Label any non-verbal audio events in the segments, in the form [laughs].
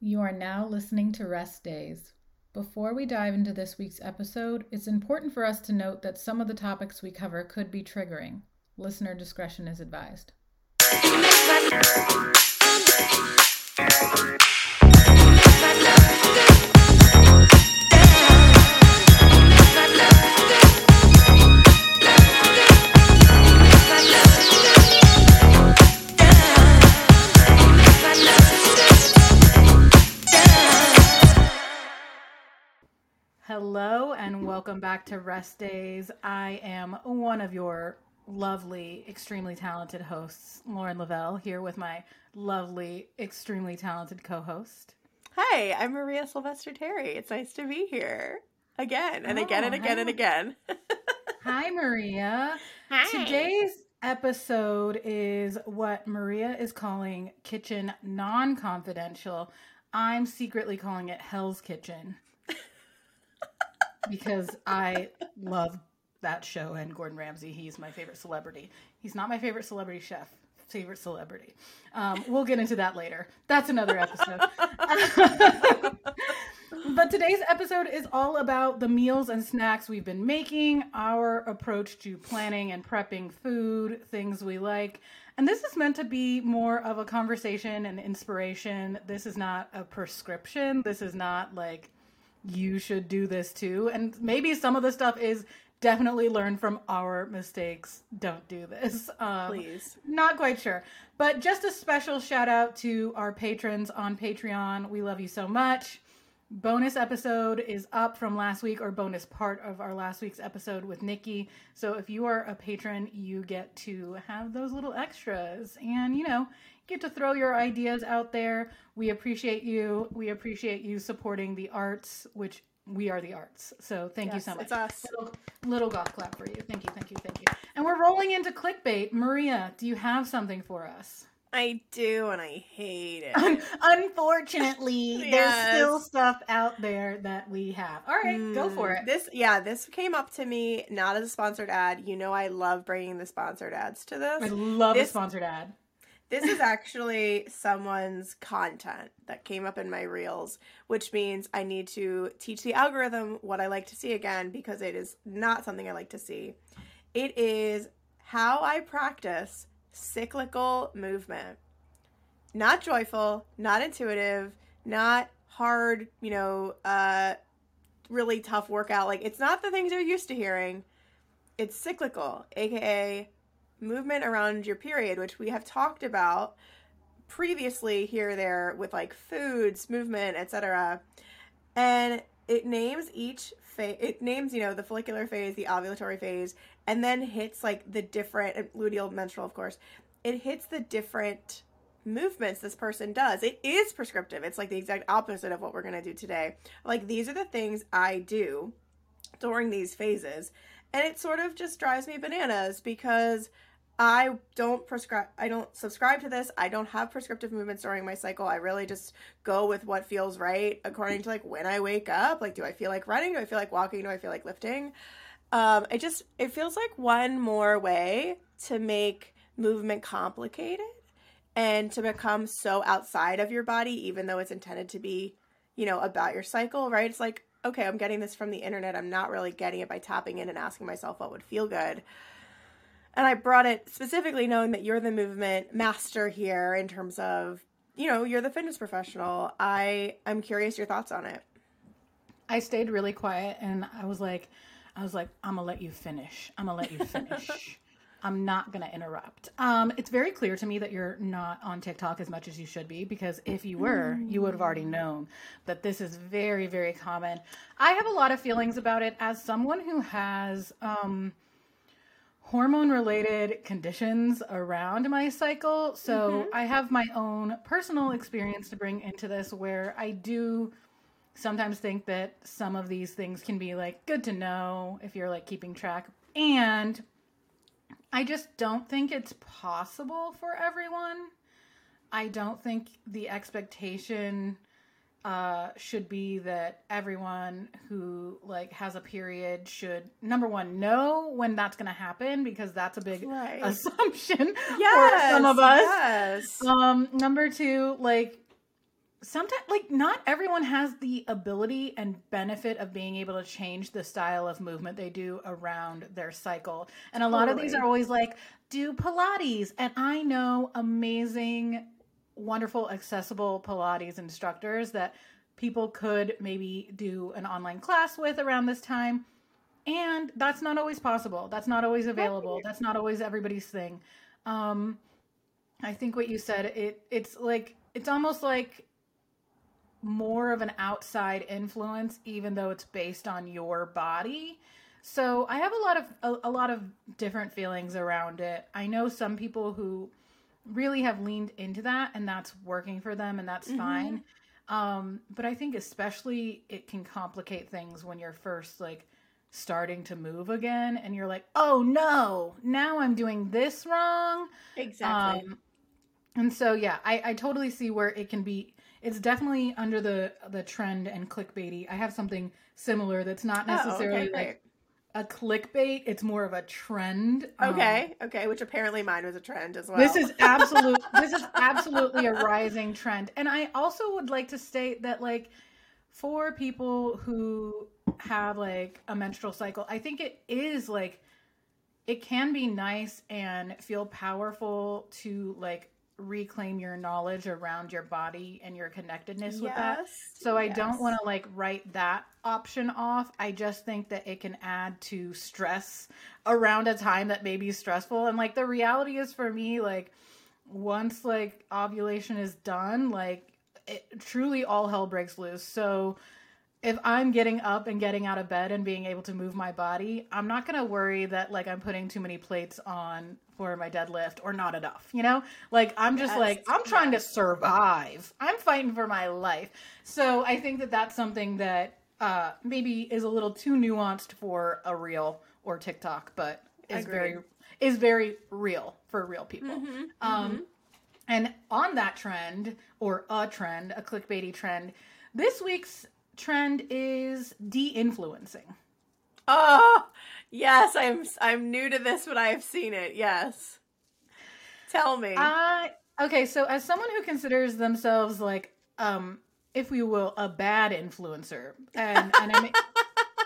You are now listening to Rest Days. Before we dive into this week's episode, it's important for us to note that some of the topics we cover could be triggering. Listener discretion is advised. Welcome back to Rest Days. I am one of your lovely, extremely talented hosts, Lauren Leavell, here with my lovely, extremely talented co host. Hi, I'm Maria Sylvester Terry. It's nice to be here again and again and Oh, again and again. [laughs] Hi, Maria. Hi. Today's episode is what Maria is calling Kitchen Non Confidential. I'm secretly calling it Hell's Kitchen because I love that show and Gordon Ramsay. He's my favorite celebrity. He's not my favorite celebrity chef. Favorite celebrity. Um, we'll get into that later. That's another episode. [laughs] but today's episode is all about the meals and snacks we've been making, our approach to planning and prepping food, things we like. And this is meant to be more of a conversation and inspiration. This is not a prescription. This is not like you should do this too. And maybe some of the stuff is definitely learn from our mistakes. Don't do this. [laughs] Um, Please. Not quite sure. But just a special shout out to our patrons on Patreon. We love you so much. Bonus episode is up from last week, or bonus part of our last week's episode with Nikki. So if you are a patron, you get to have those little extras and, you know, get to throw your ideas out there. We appreciate you. We appreciate you supporting the arts, which we are the arts. So thank you so much. it's us. Little, little golf clap for you. Thank you, thank you, thank you. And we're rolling into clickbait. Maria, do you have something for us? I do, and I hate it. Un- Unfortunately, [laughs] there's still stuff out there that we have. All right, go for Mm, it. This, yeah, this came up to me not as a sponsored ad. You know, I love bringing the sponsored ads to this. I love a sponsored ad. This is actually someone's content that came up in my reels, which means I need to teach the algorithm what I like to see again because it is not something I like to see. It is how I practice cyclical movement. Not joyful, not intuitive, not hard, you know, uh really tough workout. Like it's not the things you're used to hearing. It's cyclical, aka movement around your period, which we have talked about previously here there with like foods, movement, etc. And it names each phase. It names you know the follicular phase, the ovulatory phase, and then hits like the different luteal menstrual, of course. It hits the different movements this person does. It is prescriptive. It's like the exact opposite of what we're gonna do today. Like these are the things I do during these phases. And it sort of just drives me bananas because I don't prescribe I don't subscribe to this. I don't have prescriptive movements during my cycle. I really just go with what feels right according to like when I wake up. Like do I feel like running? Do I feel like walking? Do I feel like lifting? Um it just it feels like one more way to make movement complicated and to become so outside of your body even though it's intended to be, you know, about your cycle, right? It's like okay, I'm getting this from the internet. I'm not really getting it by tapping in and asking myself what would feel good. And I brought it specifically knowing that you're the movement master here in terms of, you know, you're the fitness professional. I I'm curious your thoughts on it. I stayed really quiet and I was like, I was like, I'm gonna let you finish. I'm gonna let you finish. [laughs] I'm not gonna interrupt. Um, it's very clear to me that you're not on TikTok as much as you should be because if you were, you would have already known that this is very, very common. I have a lot of feelings about it as someone who has um hormone related conditions around my cycle. So mm-hmm. I have my own personal experience to bring into this where I do sometimes think that some of these things can be like good to know if you're like keeping track. And I just don't think it's possible for everyone. I don't think the expectation uh, should be that everyone who like has a period should number one know when that's going to happen because that's a big Right. assumption [laughs] Yes, for some of us. Yes. Um, number two, like sometimes like not everyone has the ability and benefit of being able to change the style of movement they do around their cycle and a lot of these are always like do pilates and i know amazing wonderful accessible pilates instructors that people could maybe do an online class with around this time. And that's not always possible. That's not always available. that's not always everybody's thing. Um i think what you said it it's like it's almost like more of an outside influence even though it's based on your body. So i have a lot of a, a lot of different feelings around it. I know some people who really have leaned into that and that's working for them and that's Mhm. fine um but i think especially it can complicate things when you're first like starting to move again and you're like oh no now i'm doing this wrong Exactly. um, and so yeah, I, I totally see where it can be. It's definitely under the the trend and clickbaity. I have something similar that's not Oh, okay, necessarily like a clickbait. It's more of a trend. Um, okay, okay, which apparently mine was a trend as well. this is absolute. [laughs] this is absolutely a rising trend, and I also would like to state that like for people who have like a menstrual cycle, I think it is like it can be nice and feel powerful to like reclaim your knowledge around your body and your connectedness with that. So I don't want to like write that option off. I just think that it can add to stress around a time that may be stressful. And like the reality is for me, like once like ovulation is done, like it truly all hell breaks loose. So if I'm getting up and getting out of bed and being able to move my body, I'm not going to worry that like I'm putting too many plates on for my deadlift or not enough, you know? Like I'm just Yes, like I'm trying to survive. I'm fighting for my life. So I think that that's something that uh maybe is a little too nuanced for a reel or TikTok, but is Agreed. very is very real for real people. Mhm, Um, and on that trend, or a trend, a clickbaity trend, this week's trend is de-influencing. Oh, yes, I'm I'm new to this, but I have seen it. Yes. Tell me. I okay, so as someone who considers themselves like, um, if we will, a bad influencer, and and I mean,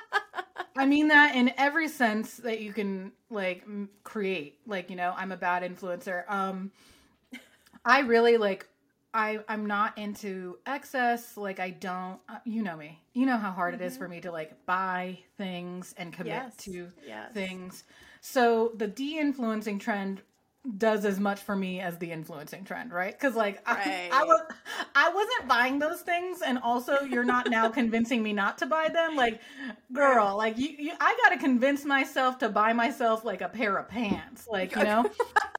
[laughs] I mean that in every sense that you can like create. Like you know, I'm a bad influencer. Um, I really like. I I'm not into excess. Like I don't. Uh, you know me. You know how hard it is for me to like buy things and commit yes. to yes. things. So the de-influencing trend does as much for me as the influencing trend, right? Because like I, I was I wasn't buying those things, and also you're not now [laughs] convincing me not to buy them. Like, girl, like you, you I got to convince myself to buy myself like a pair of pants, like you [laughs] know.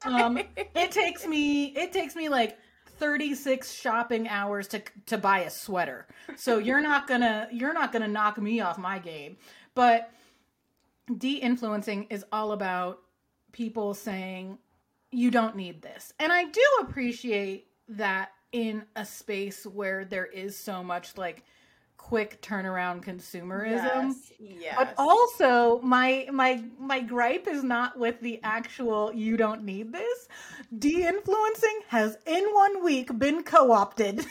um, it takes me it takes me like 36 shopping hours to to buy a sweater. So you're not going to you're not going to knock me off my game. But de-influencing is all about people saying you don't need this. And I do appreciate that in a space where there is so much like quick turnaround consumerism. Yes. yes. But also my my my gripe is not with the actual you don't need this. De-influencing has in one week been co-opted. [laughs]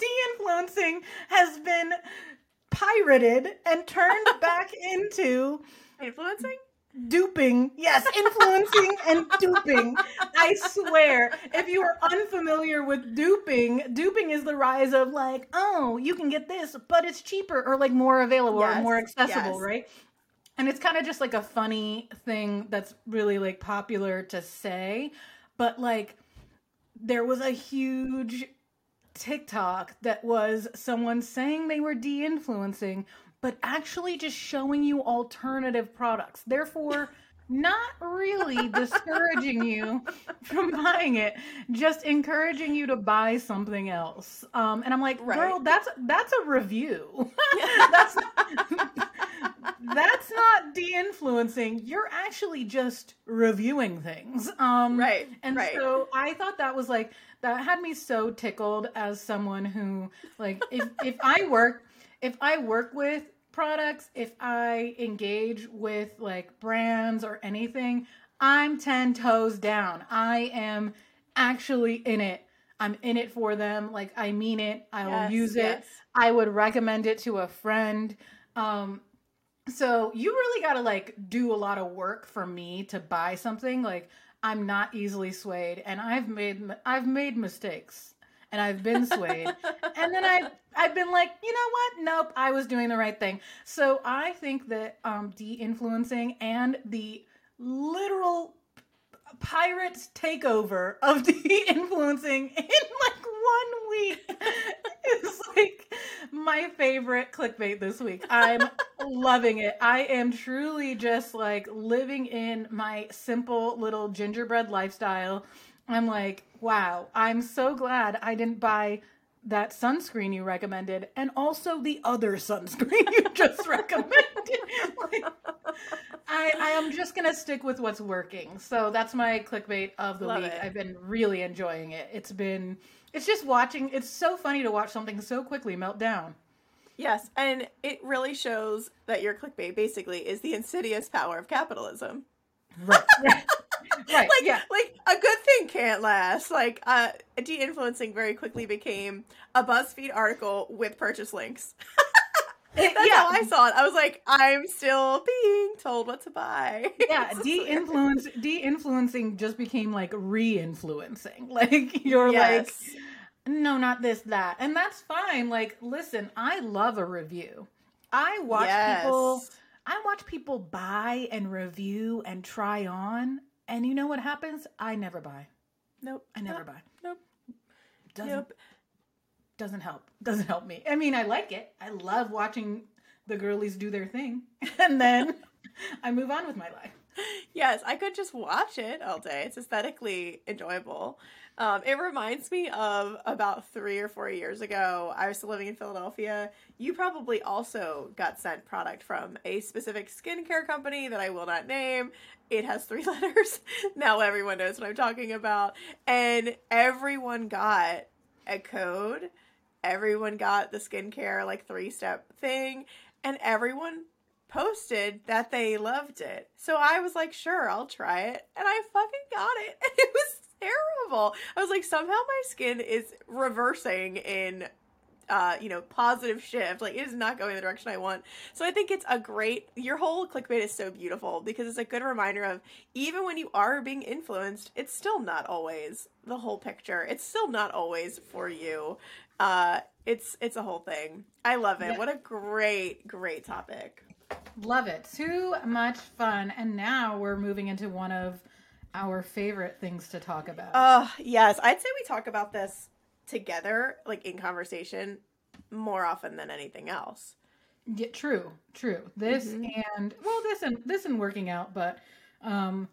De-influencing has been pirated and turned [laughs] back into influencing? Duping. Yes, influencing and duping. I swear. If you are unfamiliar with duping, duping is the rise of like, oh, you can get this, but it's cheaper or like more available or more accessible, yes. right? And it's kind of just like a funny thing that's really like popular to say, but like there was a huge TikTok that was someone saying they were de-influencing, but actually just showing you alternative products. Therefore, not really discouraging you from buying it, just encouraging you to buy something else. Um, and I'm like, Right. girl, that's that's a review. [laughs] that's that's not de-influencing. You're actually just reviewing things. Um, Right. and right. so I thought that was like that had me so tickled as someone who like if if I work if I work with products, if I engage with like brands or anything, I'm 10 toes down. I am actually in it. I'm in it for them. Like I mean it. I will Yes, use it. yes. I would recommend it to a friend. Um so you really got to like do a lot of work for me to buy something. Like I'm not easily swayed and I've made I've made mistakes and I've been swayed. and then I [laughs] I've been like, you know what? Nope, I was doing the right thing. So I think that um de-influencing and the literal pirates takeover of [laughs] de-influencing in like one week [laughs] is like my favorite clickbait this week. I'm loving it. I am truly just like living in my simple little gingerbread lifestyle. I'm like, wow, I'm so glad I didn't buy that sunscreen you recommended and also the other [laughs] sunscreen you just [laughs] recommended. Like, I, I am just gonna stick with what's working. So that's my clickbait of the Love week. it. I've been really enjoying it. It's been it's just watching it's so funny to watch something so quickly melt down. Yes, and it really shows that your clickbait basically is the insidious power of capitalism. Right. [laughs] right. Like, yeah. like a good thing can't last. Like, uh, de-influencing very quickly became a BuzzFeed article with purchase links. [laughs] That's yeah. how I saw it. I was like, I'm still being told what to buy. [laughs] yeah, de-influence de-influencing just became like re-influencing. [laughs] Like you're like no, not this, that. And that's fine. Like, listen, I love a review. I watch people I watch people buy and review and try on, and you know what happens? I never buy. Nope. I never Nope. buy. Nope. Doesn't Nope. doesn't help. Doesn't help me. I mean, I like it. I love watching the girlies do their thing, [laughs] and then [laughs] I move on with my life. Yes, I could just watch it all day. It's aesthetically enjoyable. Um, it reminds me of about three or four years ago. I was still living in Philadelphia. You probably also got sent product from a specific skincare company that I will not name. It has three [laughs] letters. now everyone knows what I'm talking about. And everyone got a code. Everyone got the skincare like three step thing. And everyone posted that they loved it. So I was like, sure, I'll try it. And I fucking got it. And [laughs] it was terrible. I was like, somehow my skin is reversing in uh, you know, positive shift. Like it is not going the direction I want. So I think it's a great your whole clickbait is so beautiful because it's a good reminder of even when you are being influenced, it's still not always the whole picture. It's still not always for you. Uh it's it's a whole thing. I love it. What a great, great topic. Love it. Too much fun. And now we're moving into one of our favorite things to talk about. Oh, yes. I'd say we talk about this together, like in conversation, more often than anything else. Yeah, true, true. This Mhm. and well, this and this and working out, but um,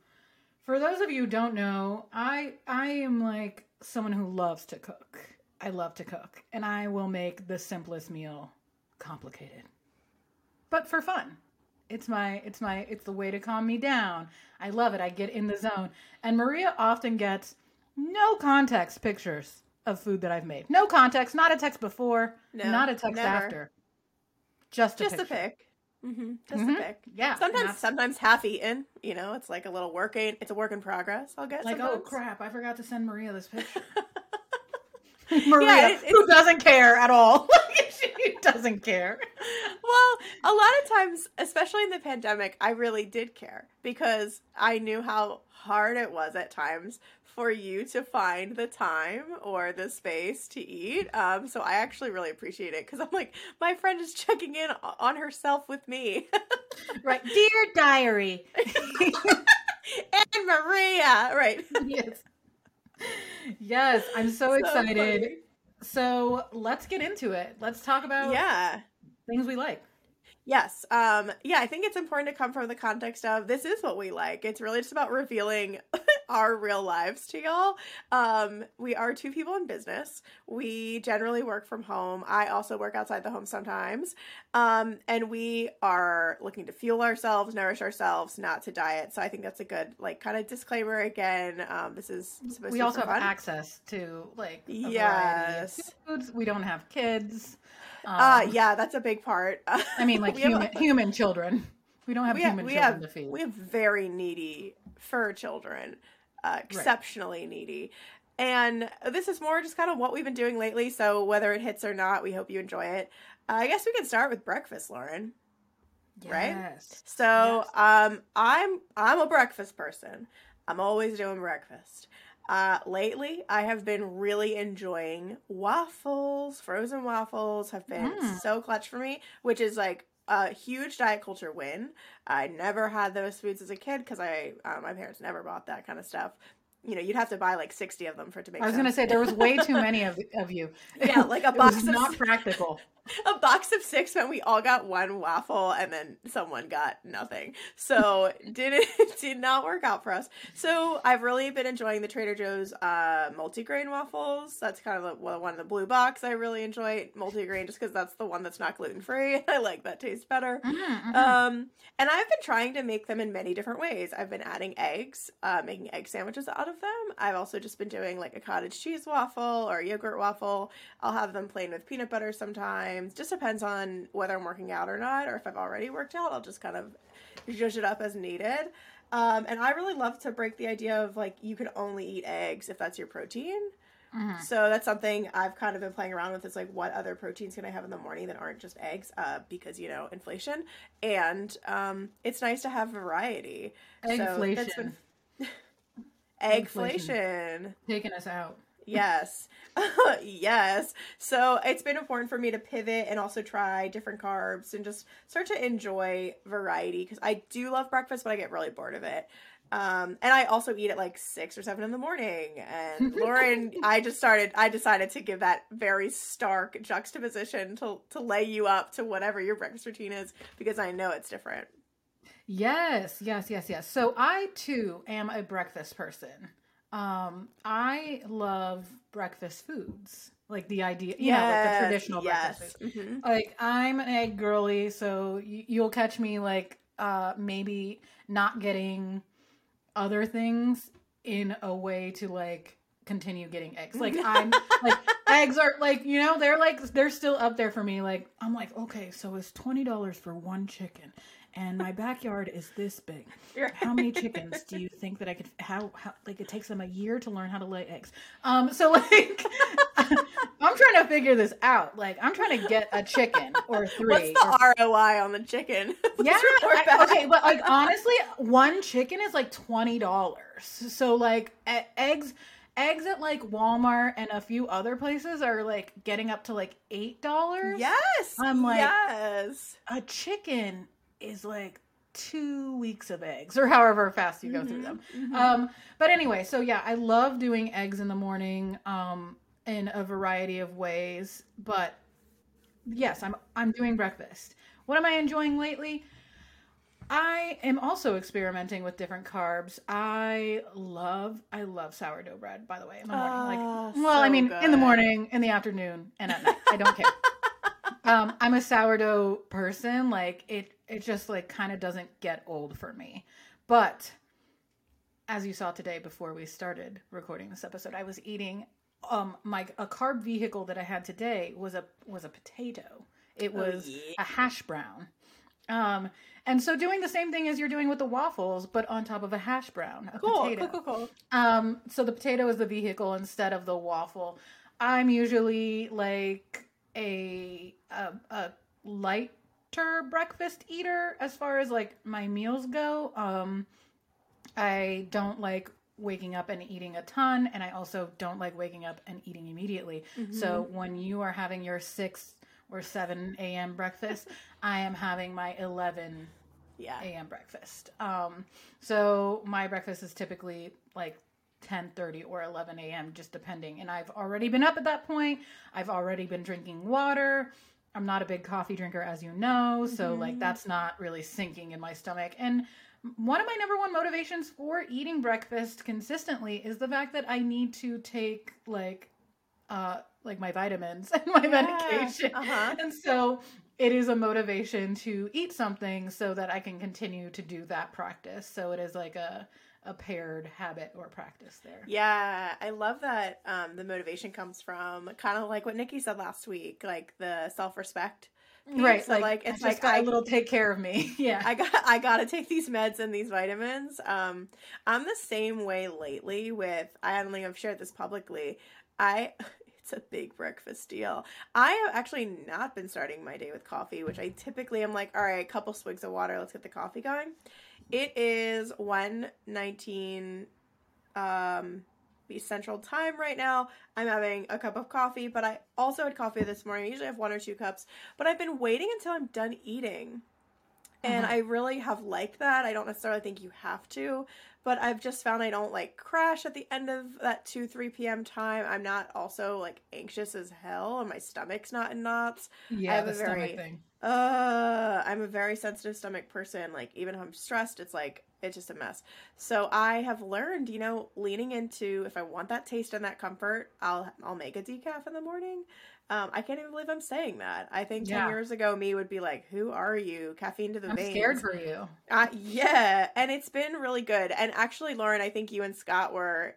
for those of you who don't know, I I am like someone who loves to cook. I love to cook, and I will make the simplest meal complicated, but for fun. It's my it's my it's the way to calm me down. I love it. I get in the zone, and Maria often gets no context pictures of food that I've made. No context, not a text before, No, not a text never. after. Just a Just a picture. pick. Mm-hmm. Just Mhm. a pick. Yeah. Sometimes, that's sometimes half eaten. You know, it's like a little working. It's a work in progress. I'll get like, oh crap, I forgot to send Maria this [laughs] picture. [laughs] Maria, it- who doesn't care at all. [laughs] she [laughs] doesn't care. well, a lot of times, especially in the pandemic, I really did care because I knew how hard it was at times for you to find the time or the space to eat. Um, so I actually really appreciate it because I'm like, my friend is checking in on herself with me. Right. [laughs] Dear diary. [laughs] and Maria, right? yes. Yes, I'm so So excited. funny. So let's get into it. Let's talk about Yeah. things we like. Yes. Um yeah, I think it's important to come from the context of this is what we like. It's really just about revealing our real lives to y'all. Um we are two people in business. We generally work from home. I also work outside the home sometimes. Um and we are looking to fuel ourselves, nourish ourselves, not to diet. So I think that's a good like kind of disclaimer again. Um this is supposed We to be also have fun. access to like a variety of Yes. foods. We don't have kids. Um, Uh yeah, that's a big part. [laughs] I mean, like have a- human human children. We don't have we have, human we children have to feed. we have very needy fur children, uh, exceptionally needy, And this is more just kind of what we've been doing lately. So whether it hits or not, we hope you enjoy it. Uh, I guess we can start with breakfast, Lauren. Right? So Yes. um, I'm I'm a breakfast person. I'm always doing breakfast. Uh, lately, I have been really enjoying waffles. Frozen waffles have been Mm. so clutch for me, which is like a huge diet culture win. I never had those foods as a kid because I uh, my parents never bought that kind of stuff. You know, you'd have to buy like sixty of them for it to make. I was gonna say there was way too [laughs] many of of you. Yeah, like a [laughs] It was box of- not practical. [laughs] a box of six meant we all got one waffle and then someone got nothing. So didn't did not work out for us. So I've really been enjoying the Trader Joe's uh, multigrain waffles. That's kind of the, one of the blue box. I really enjoy multigrain just because that's the one that's not gluten free. I like that taste better. Mhm, mhm. Um, and I've been trying to make them in many different ways. I've been adding eggs, uh, making egg sandwiches out of them. I've also just been doing like a cottage cheese waffle or a yogurt waffle. I'll have them plain with peanut butter sometimes. Just depends on whether I'm working out or not, or if I've already worked out. I'll just kind of zhuzh it up as needed. Um, and I really love to break the idea of like you can only eat eggs if that's your protein. Mhm. So that's something I've kind of been playing around with. Is like, what other proteins can I have in the morning that aren't just eggs? Uh, because you know inflation, and um, it's nice to have variety. So that's been- Eggflation. Taking us out. Yes. [laughs] yes. So it's been important for me to pivot and also try different carbs and just start to enjoy variety because I do love breakfast, but I get really bored of it. Um, and I also eat at like six or seven in the morning. And [laughs] Lauren, I just started, I decided to give that very stark juxtaposition to, to lay you up to whatever your breakfast routine is because I know it's different. Yes, yes, yes, yes. So I too am a breakfast person. Um, I love breakfast foods, like the idea, you know, like the traditional breakfast foods. hmm Like I'm an egg girly, so y- you'll catch me like uh maybe not getting other things in a way to like continue getting eggs. Like I'm [laughs] like eggs are like you know they're like they're still up there for me. Like I'm like okay, so it's twenty dollars for one chicken, and my backyard is this big. [laughs] How many chickens do you think that I could? How how like it takes them a year to learn how to lay eggs? Um, so like [laughs] I'm trying to figure this out. Like I'm trying to get a chicken or [laughs] three. What's or- the ROI on the chicken? Yeah, I- okay, but like honestly, one chicken is like twenty dollars. So like eggs, eggs at like Walmart and a few other places are like getting up to like eight dollars. Yes. I'm like- yes. a chicken is like two weeks of eggs or however fast you go through them. Mhm, mhm. Um, but anyway, so yeah, I love doing eggs in the morning, um, in a variety of ways. But yes, I'm I'm doing breakfast. What am I enjoying lately? I am also experimenting with different carbs. I love I love sourdough bread, by the way, in the morning. like Oh, well, I so mean in the morning, in the afternoon, and at night. I don't care. [laughs] um, I'm a sourdough person. Like it it just like kind of doesn't get old for me. But as you saw today before we started recording this episode, I was eating um my a carb vehicle that I had today was a was a potato. It Oh, was yeah. a hash brown. Um and so doing the same thing as you're doing with the waffles, but on top of a hash brown, a Cool, potato. cool, cool, cool. Um, so the potato is the vehicle instead of the waffle. I'm usually like a a, a lighter breakfast eater as far as like my meals go. Um, I don't like waking up and eating a ton, and I also don't like waking up and eating immediately. So when you are having your six or seven a.m. breakfast, [laughs] I am having my eleven Yeah. a.m. breakfast. Um, so my breakfast is typically like 10:30 or 11 a.m. just depending. And I've already been up at that point. I've already been drinking water. I'm not a big coffee drinker as you know, so like that's not really sinking in my stomach. And one of my number one motivations for eating breakfast consistently is the fact that I need to take like uh like my vitamins [laughs] and my medication. Uh-huh. And so it is a motivation to eat something so that I can continue to do that practice. So it is like a a paired habit or practice there. Yeah, I love that um, the motivation comes from kind of like what Nikki said last week, like the self respect right. So like, like, it's just like got I a little take care of me. [laughs] Yeah. I got I gotta take these meds and these vitamins. Um, I'm the same way lately with I don't think I've shared this publicly. I [laughs] it's a big breakfast deal. I have actually not been starting my day with coffee, which I typically am like, all right, a couple swigs of water, let's get the coffee going. It is one nineteen um central time right now. I'm having a cup of coffee, but I also had coffee this morning. I usually have one or two cups, but I've been waiting until I'm done eating. And Mhm. I really have liked that. I don't necessarily think you have to, but I've just found I don't like crash at the end of that 2 3 p.m. time. I'm not also like anxious as hell and my stomach's not in knots. yeah. have the a stomach thing. Uh, I'm a very sensitive stomach person. Like even if I'm stressed, it's like it's just a mess. So I have learned, you know, leaning into if I want that taste and that comfort, I'll I'll make a decaf in the morning. Um, I can't even believe I'm saying that. I think ten Yeah. years ago, me would be like, "Who are you? Caffeine to the I'm veins." scared for you. Uh, yeah, and it's been really good. And actually, Lauren, I think you and Scott were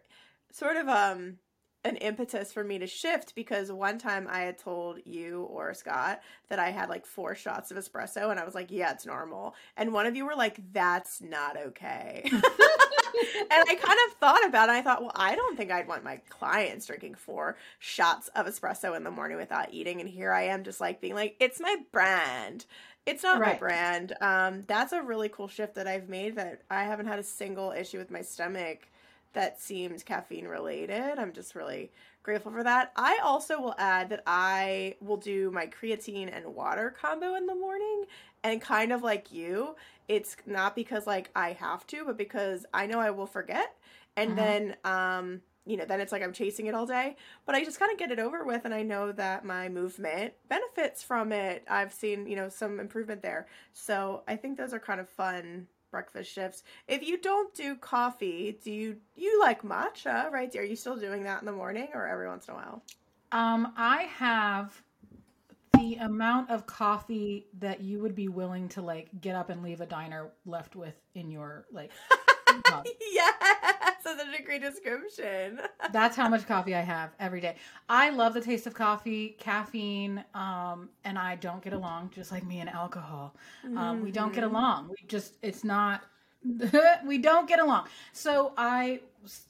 sort of um an impetus for me to shift because one time I had told you or Scott that I had like four shots of espresso and I was like, yeah, it's normal. And one of you were like, that's not okay. [laughs] [laughs] and I kind of thought about it. I thought, well, I don't think I'd want my clients drinking four shots of espresso in the morning without eating. And here I am just like being like, it's my brand. It's not my brand. Um, that's a really cool shift that I've made that I haven't had a single issue with my stomach that seems caffeine related. I'm just really grateful for that. I also will add that I will do my creatine and water combo in the morning and kind of like you, it's not because like I have to, but because I know I will forget and Mhm. then um you know, then it's like I'm chasing it all day, but I just kind of get it over with and I know that my movement benefits from it. I've seen, you know, some improvement there. So, I think those are kind of fun breakfast shifts. If you don't do coffee, do you you like matcha, right? Are you still doing that in the morning or every once in a while? Um, I have the amount of coffee that you would be willing to like get up and leave a diner left with in your like [laughs] yes, that's such a great description. [laughs] That's how much coffee I have every day. I love the taste of coffee, caffeine, um, and I don't get along just like me and alcohol. Um, we don't get Mhm. along. We just it's not [laughs] we don't get along. So I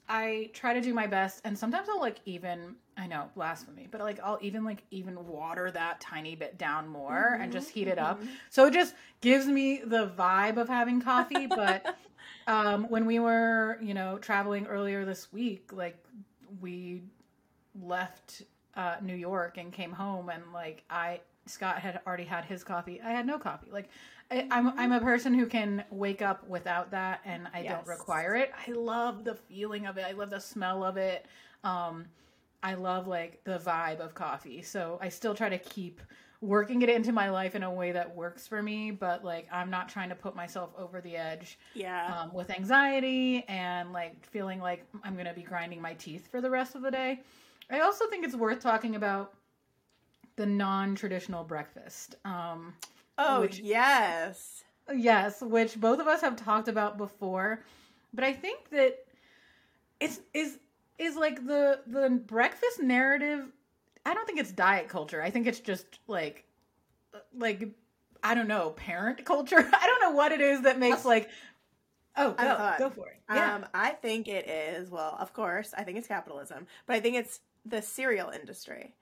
I try to do my best and sometimes I'll like even I know blasphemy, but like I'll even like even water that tiny bit down more and just heat it up. Mhm. So it just gives me the vibe of having coffee, but [laughs] um when we were, you know, traveling earlier this week, like we left uh New York and came home and like I Scott had already had his coffee. I had no coffee. Like I, I'm I'm a person who can wake up without that and I Yes. don't require it. I love the feeling of it. I love the smell of it. Um I love like the vibe of coffee. So I still try to keep working it into my life in a way that works for me, but like I'm not trying to put myself over the edge Yeah. um, with anxiety and like feeling like I'm going to be grinding my teeth for the rest of the day. I also think it's worth talking about the non-traditional breakfast. Um, oh, which- yes. yes, which both of us have talked about before, but I think that it's is is like the the breakfast narrative. I don't think it's diet culture. I think it's just like like I don't know parent culture. [laughs] I don't know what it is that makes like oh have a go thought. go for it. Yeah. Um, I think it is, well, of course, I think it's capitalism, but I think it's the cereal industry.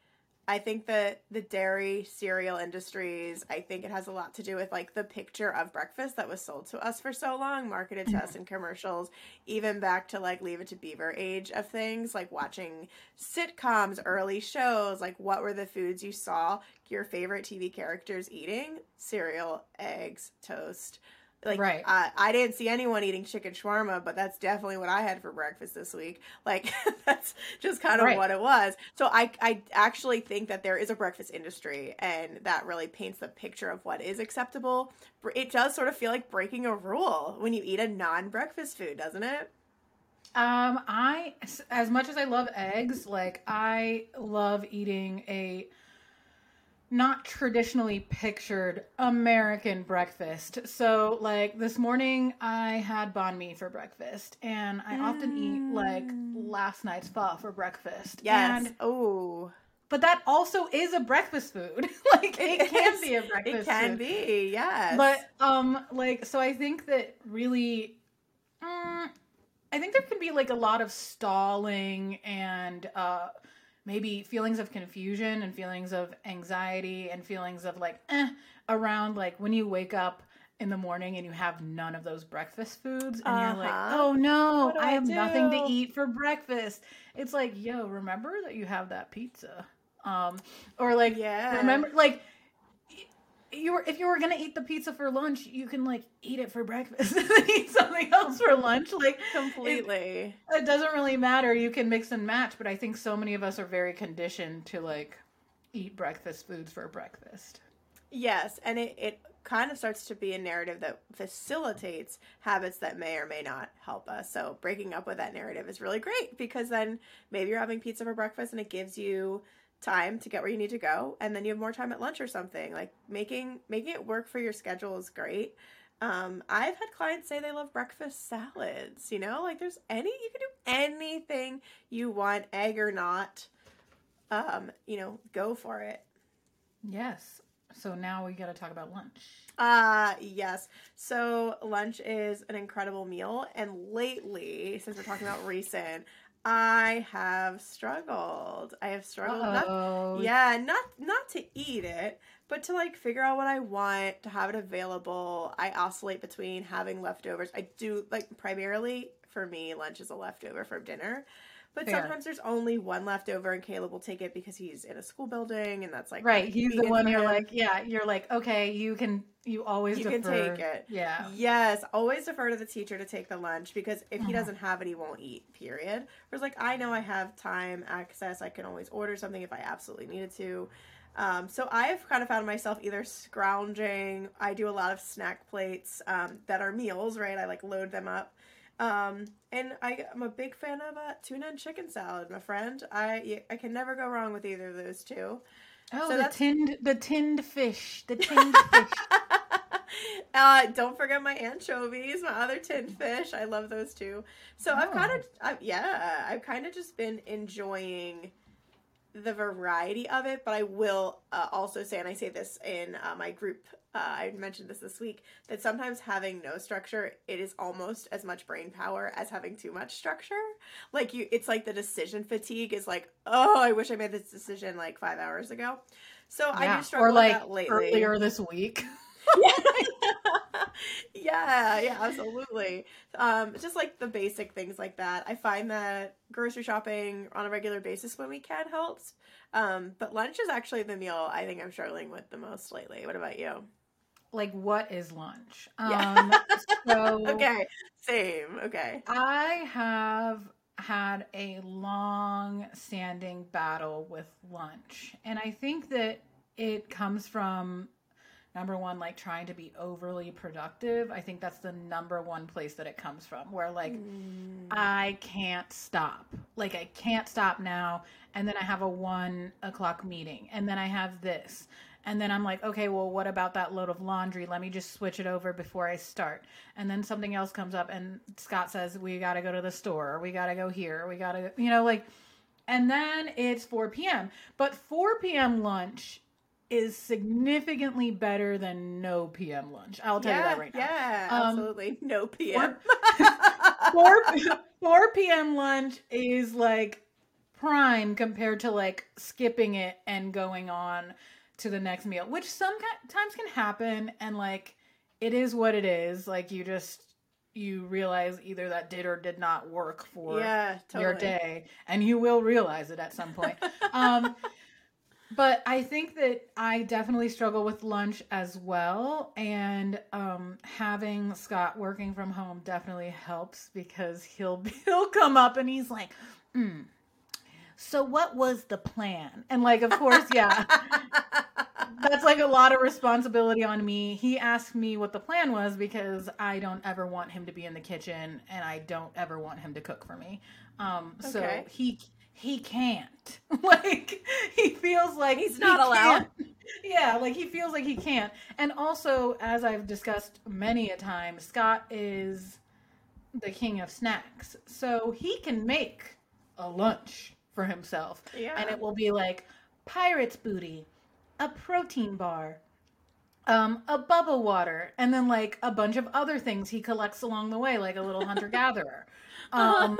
I think that the dairy cereal industries, I think it has a lot to do with like the picture of breakfast that was sold to us for so long, marketed to us mm-hmm. in commercials, even back to like Leave It to Beaver age of things, like watching sitcoms, early shows, like what were the foods you saw your favorite TV characters eating? Cereal, eggs, toast. Like Right. uh, I didn't see anyone eating chicken shawarma, but that's definitely what I had for breakfast this week. [laughs] Like that's just kind of Right. what it was. So I I actually think that there is a breakfast industry, and that really paints the picture of what is acceptable. It does sort of feel like breaking a rule when you eat a non-breakfast food, doesn't it? Um, I as much as I love eggs, like I love eating a not traditionally pictured American breakfast. So, like this morning, I had banh mi for breakfast, and I often eat like Mm. last night's pho for breakfast. Yes. And oh. but that also is a breakfast food. [laughs] like it, it can be a breakfast. It can food. be, yes. But um, like so, I think that really, um, I think there can be like a lot of stalling and uh, maybe feelings of confusion and feelings of anxiety and feelings of like eh, around like when you wake up in the morning and you have none of those breakfast foods and uh-huh. you're like, uh-huh. oh no, I, I have do? nothing to eat for breakfast. It's like, yo, remember that you have that pizza. Um, or like, yeah, remember, like, you were if you were gonna eat the pizza for lunch, you can like eat it for breakfast [laughs] and eat something else for lunch. Like completely, it, it doesn't really matter. You can mix and match. But I think so many of us are very conditioned to like eat breakfast foods for breakfast. Yes, and it it kind of starts to be a narrative that facilitates habits that may or may not help us. So breaking up with that narrative is really great because then maybe you're having pizza for breakfast and it gives you time to get where you need to go and then you have more time at lunch or something. Like making making it work for your schedule is great. Um, i've had clients say they love breakfast salads you know? Like there's any you can do anything you want egg or not. Um, you know go for it. Yes. So now we got to talk about lunch. Uh yes. So lunch is an incredible meal and lately since we're talking about recent I have struggled. I have struggled. Not, oh. yeah, not not to eat it, but to like figure out what I want, to have it available. I oscillate between having leftovers. I do like primarily for me, lunch is a leftover from dinner. But Fair. sometimes there's only one left over, and Caleb will take it because he's in a school building, and that's like right. He's the one you're like, yeah, you're like, okay, you can, you always you defer. can take it. Yeah. Yes, always defer to the teacher to take the lunch because if he mm-hmm. doesn't have it, he won't eat. Period. Whereas like I know I have time access, I can always order something if I absolutely needed to. Um, so I've kind of found myself either scrounging. I do a lot of snack plates um, that are meals, right? I like load them up um, and I, am a big fan of uh, tuna and chicken salad, my friend. I I can never go wrong with either of those two. Oh, so the tinned the tinned fish, the tinned fish. [laughs] uh, don't forget my anchovies, my other tinned fish. I love those too. So oh. I've kind of, yeah, I've kind of just been enjoying the variety of it, but I will uh, also say, and I say this in uh, my group, uh, I mentioned this this week, that sometimes having no structure, it is almost as much brain power as having too much structure. Like you, it's like the decision fatigue is like, oh, I wish I made this decision like five hours ago. So yeah. I do struggle or like with that lately. earlier this week. [laughs] [laughs] yeah, yeah, absolutely. Um, just like the basic things like that. I find that grocery shopping on a regular basis when we can helps. Um, but lunch is actually the meal I think I'm struggling with the most lately. What about you? Like, what is lunch? Yeah. Um, so [laughs] okay, same. Okay. I have had a long standing battle with lunch. And I think that it comes from number one like trying to be overly productive i think that's the number one place that it comes from where like mm. i can't stop. Like i can't stop now and then i have a one o'clock meeting and then i have this and then i'm like okay well what about that load of laundry? Let me just switch it over before i start. And then something else comes up and scott says we gotta go to the store or we gotta go here we gotta you know like and then it's 4 p.m but 4 p.m lunch is significantly better than no PM lunch. I'll tell yeah, you that right now. Yeah, um, absolutely. No PM. 4, [laughs] 4, [laughs] 4 p.m. lunch is like prime compared to like skipping it and going on to the next meal, which sometimes can happen and like it is what it is. Like you just you realize either that did or did not work for yeah, totally. your day and you will realize it at some point. [laughs] um but I think that I definitely struggle with lunch as well. And um, having Scott working from home definitely helps because he'll [laughs] he'll come up and he's like, mm, "So what was the plan?" And like, of course, yeah, that's like a lot of responsibility on me. He asked me what the plan was because I don't ever want him to be in the kitchen and I don't ever want him to cook for me. Um, okay. So he he can't. [laughs] like he feels like he's not he allowed. [laughs] Yeah, like he feels like he can't. And also, as I've discussed many a time, Scott is the king of snacks. So he can make a lunch for himself. Yeah. And it will be like pirate's booty, a protein bar, um, a bubble water, and then like a bunch of other things he collects along the way, like a little hunter gatherer. [laughs] Um,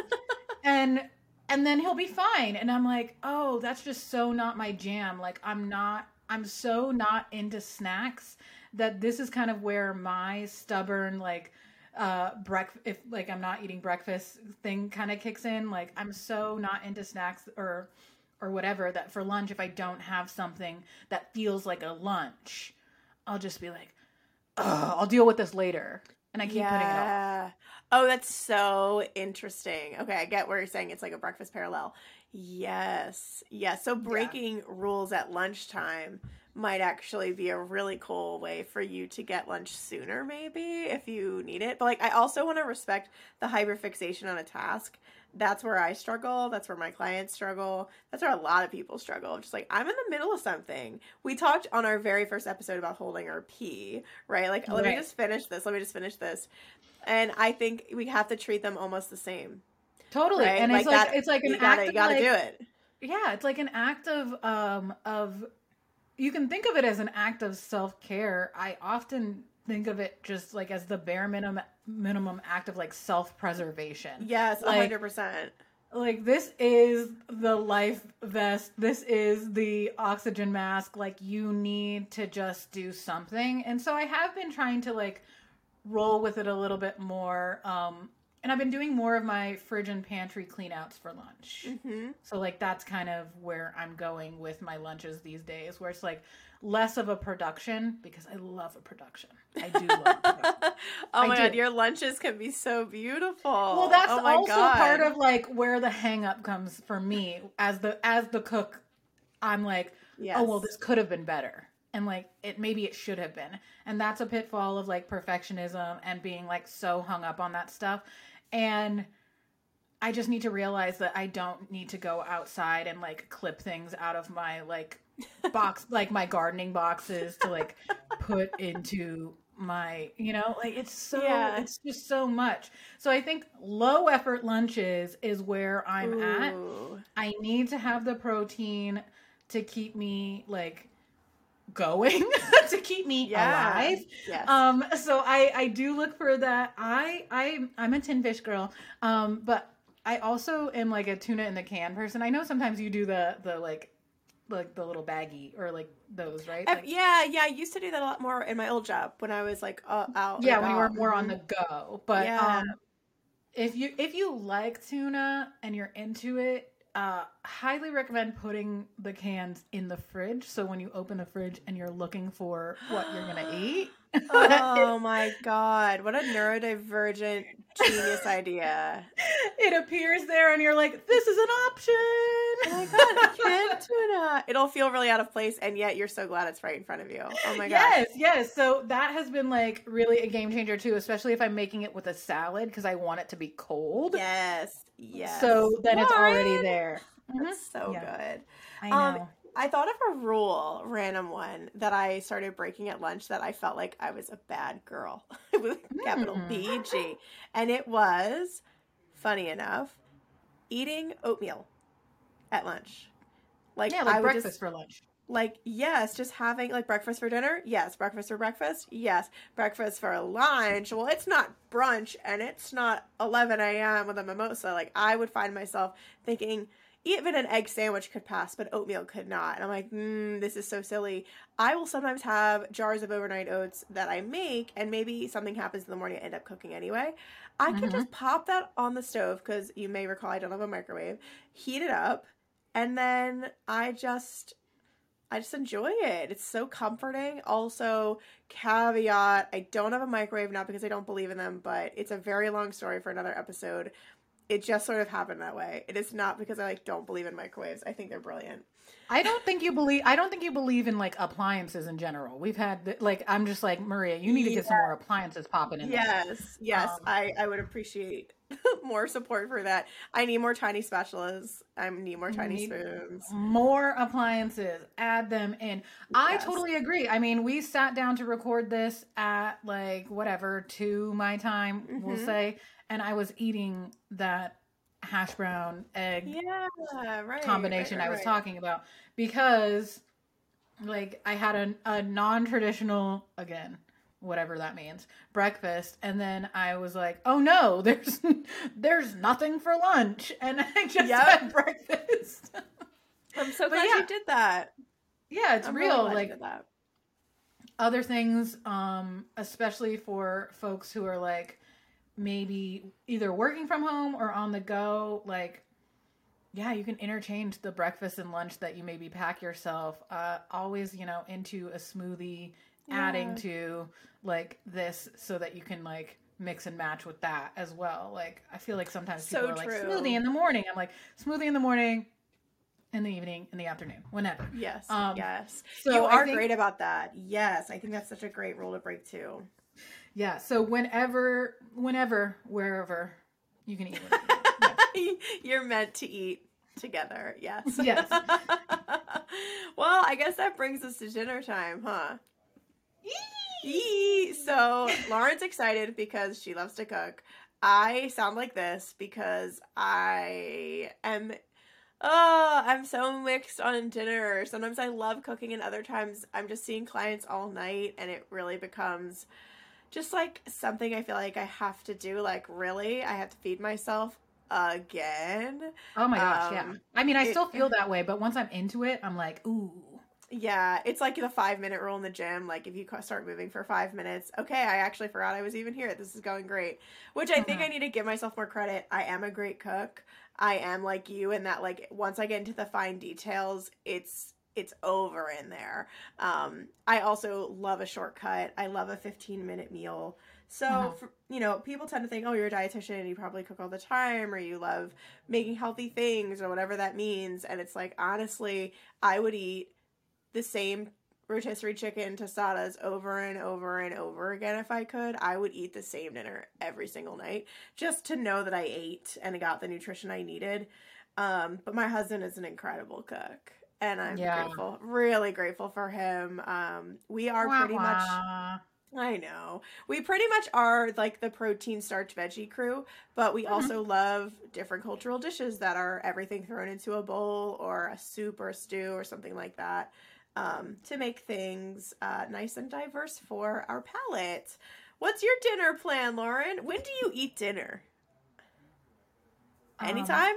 and and then he'll be fine. And I'm like, oh, that's just so not my jam. Like I'm not, I'm so not into snacks that this is kind of where my stubborn like uh breakfast if like i'm not eating breakfast thing kind of kicks in like i'm so not into snacks or or whatever that for lunch if i don't have something that feels like a lunch i'll just be like i'll deal with this later and i keep yeah. putting it off. Oh that's so interesting. Okay i get where you're saying it's like a breakfast parallel. Yes. Yes so breaking yeah. rules at lunchtime might actually be a really cool way for you to get lunch sooner maybe if you need it. But like i also want to respect the hyperfixation on a task that's where i struggle that's where my clients struggle that's where a lot of people struggle. Just like i'm in the middle of something. We talked on our very first episode about holding our pee right? Like let me just finish this let me just finish this. And i think we have to treat them almost the same. Totally. Right? and like it's like that, it's like an you gotta, act you gotta like, do it. Yeah it's like an act of um of you can think of it as an act of self-care. I often think of it just like as the bare minimum minimum act of like self-preservation. Yes like, 100% like this is the life vest. This is the oxygen mask. Like you need to just do something. And so i have been trying to like roll with it a little bit more um and I've been doing more of my fridge and pantry cleanouts for lunch. Mm-hmm. So like that's kind of where I'm going with my lunches these days, where it's like less of a production because I love a production. I do love. [laughs] oh I my do. god, your lunches can be so beautiful. Well, that's oh also god. part of like where the hang up comes for me as the as the cook. I'm like, yes. oh well, this could have been better and like it maybe it should have been and that's a pitfall of like perfectionism and being like so hung up on that stuff and I just need to realize that I don't need to go outside and like clip things out of my like box [laughs] like my gardening boxes to like put into my you know like it's so yeah. it's just so much so i think low effort lunches is where i'm Ooh. at i need to have the protein to keep me like going [laughs] to keep me yeah. alive. Yes. Um, so I I do look for that. I I I'm a tin fish girl. Um, but I also am like a tuna in the can person. I know sometimes you do the the like like the little baggy or like those, right? Like, yeah, yeah. I used to do that a lot more in my old job when I was like uh, out. Yeah, when you were more on the go. But yeah. um, if you if you like tuna and you're into it, uh, highly recommend putting the cans in the fridge. So when you open the fridge and you're looking for what you're gonna eat. [gasps] oh my god! What a neurodivergent genius idea! [laughs] It appears there, and you're like, "This is an option." Oh my god, It'll feel really out of place, and yet you're so glad it's right in front of you. Oh my god! Yes, yes. So that has been like really a game changer too, especially if I'm making it with a salad because I want it to be cold. Yes, Yes. So then it's already there. That's mm-hmm. so yeah. good. I um, know. Um, I thought of a rule, random one, that I started breaking at lunch that I felt like I was a bad girl [laughs] with mm. capital B hmm. And it was, funny enough, eating oatmeal at lunch. Like, yeah, like breakfast just, for lunch. like yes just having like breakfast for dinner yes breakfast for breakfast yes breakfast for lunch. Well it's not brunch and it's not 11 a.m with a mimosa. Like i would find myself thinking even an egg sandwich could pass but oatmeal could not. And i'm like mm, this is so silly. I will sometimes have jars of overnight oats that i make and maybe something happens in the morning i end up cooking anyway. I mm-hmm. can just pop that on the stove because you may recall i don't have a microwave heat it up and then i just I just enjoy it. It's so comforting. Also, caveat I don't have a microwave, not because I don't believe in them, but it's a very long story for another episode. It just sort of happened that way. It is not because I like don't believe in microwaves. I think they're brilliant. I don't think you believe. I don't think you believe in like appliances in general. We've had like I'm just like Maria. You need to get some more appliances popping in. Yes, there. yes. Um, I I would appreciate [laughs] more support for that. I need more tiny spatulas. I need more tiny need spoons. More appliances. Add them in. Yes. I totally agree. I mean, we sat down to record this at like whatever two my time, mm-hmm. we'll say, and I was eating that hash brown egg yeah, right, combination right, right, I was talking about because like I had a, a non-traditional again whatever that means breakfast and then I was like oh no [laughs] there's there's nothing for lunch and [laughs] I just Yep. had breakfast I'm so [laughs] glad yeah. you did that. yeah it's I'm real you like that. other things um especially for folks who are like maybe either working from home or on the go like yeah you can interchange the breakfast and lunch that you maybe pack yourself uh always you know into a smoothie adding to like this so that you can like mix and match with that as well like i feel like sometimes So people are like smoothie in the morning i'm like smoothie in the morning in the evening in the afternoon whenever Yes, Um, yes. so you are think- great about that. Yes, I think that's such a great rule to break too. Yeah. So whenever, whenever, wherever you can eat. What you eat. You're meant to eat together. Yes. [laughs] Yes. [laughs] well, I guess that brings us to dinner time, huh? Yee! So Lauren's excited because she loves to cook. I sound like this because I am oh, I'm so mixed on dinner. Sometimes I love cooking and other times I'm just seeing clients all night and it really becomes just like something I feel like I have to do like really I have to feed myself again. Oh my gosh. yeah. Um, I mean, I it- still feel that way, but once I'm into it, I'm like, ooh. Yeah, it's like the five minute rule in the gym. Like if you start moving for five minutes, okay, I actually forgot I was even here. This is going great. Which I think Mhm. I need to give myself more credit. I am a great cook. I am like you in that like once I get into the fine details, it's it's over in there. Um, I also love a shortcut. I love a 15 minute meal. So, Mhm. for, you know, people tend to think, oh, you're a dietitian and you probably cook all the time or you love making healthy things or whatever that means. And it's like, honestly, I would eat the same rotisserie chicken tostadas over and over and over again if I could. I would eat the same dinner every single night just to know that I ate and got the nutrition I needed. Um, but my husband is an incredible cook. And I'm Yeah. grateful, really grateful for him. Um, we are Wah, pretty much. I know. We pretty much are like the protein starch veggie crew, but we Mhm. also love different cultural dishes that are everything thrown into a bowl or a soup or a stew or something like that um, to make things uh, nice and diverse for our palate. What's your dinner plan, Lauren? When do you eat dinner? Um, Anytime?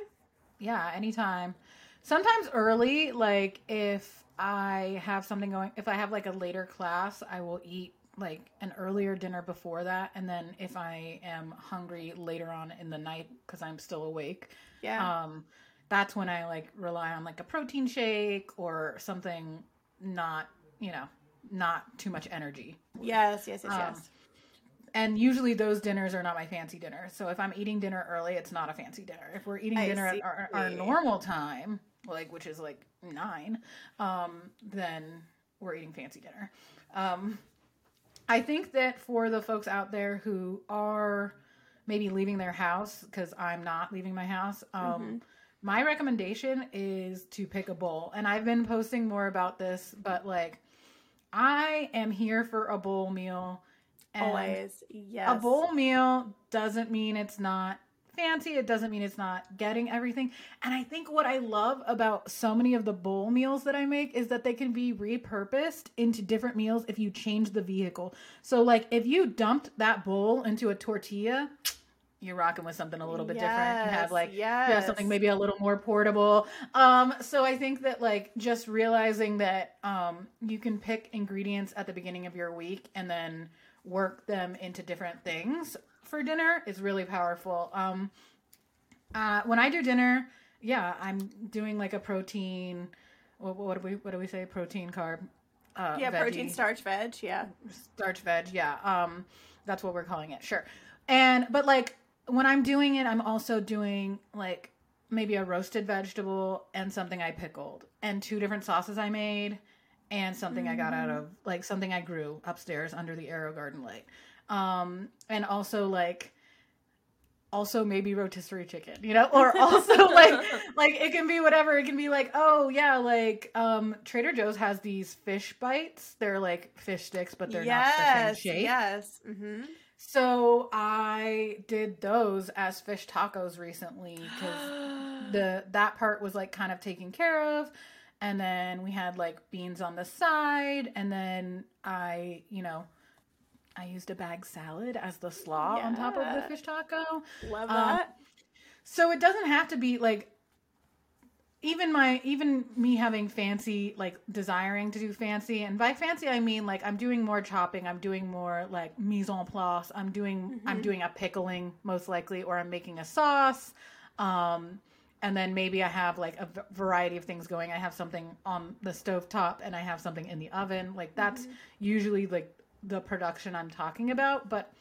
Yeah, anytime. Sometimes early, like if I have something going, if I have like a later class, I will eat like an earlier dinner before that. And then if I am hungry later on in the night because I'm still awake, yeah. um, that's when I like rely on like a protein shake or something not, you know, not too much energy. yes, yes, yes, um, yes. And usually those dinners are not my fancy dinner. So if I'm eating dinner early, it's not a fancy dinner. If we're eating I dinner see. at our, our normal time, like which is like nine, um, then we're eating fancy dinner. Um, I think that for the folks out there who are maybe leaving their house, because I'm not leaving my house, um, Mhm. my recommendation is to pick a bowl. And I've been posting more about this, but like I am here for a bowl meal. And Always. Yes. a bowl meal doesn't mean it's not fancy. It doesn't mean it's not getting everything. And I think what I love about so many of the bowl meals that I make is that they can be repurposed into different meals if you change the vehicle. So, like, if you dumped that bowl into a tortilla, you're rocking with something a little bit different. You have like yes. you have something maybe a little more portable. Um, so I think that like just realizing that um, you can pick ingredients at the beginning of your week and then work them into different things for dinner is really powerful. Um, uh, when I do dinner, yeah, I'm doing like a protein. What, what do we what do we say? Protein, carb. Uh, yeah, protein, starch, veg. Yeah. starch veg yeah um that's what we're calling it sure and but like when i'm doing it i'm also doing like maybe a roasted vegetable and something i pickled and two different sauces i made and something i got out of like something i grew upstairs under the AeroGarden light um and also like also maybe rotisserie chicken you know [laughs] or also like like it can be whatever it can be like oh yeah like um trader joe's has these fish bites they're like fish sticks but they're not the same shape Yes. Mm-hmm. So I did those as fish tacos recently because [gasps] the that part was like kind of taken care of, and then we had like beans on the side, and then I, you know, I used a bag salad as the slaw on top of the fish taco. Love Um, that. So it doesn't have to be like even my even me having fancy like desiring to do fancy and by fancy I mean like I'm doing more chopping, I'm doing more like mise en place, I'm doing I'm doing a pickling most likely or I'm making a sauce. Um and then maybe I have like a variety of things going. I have something on the stove top and I have something in the oven. Like that's usually like the production I'm talking about, but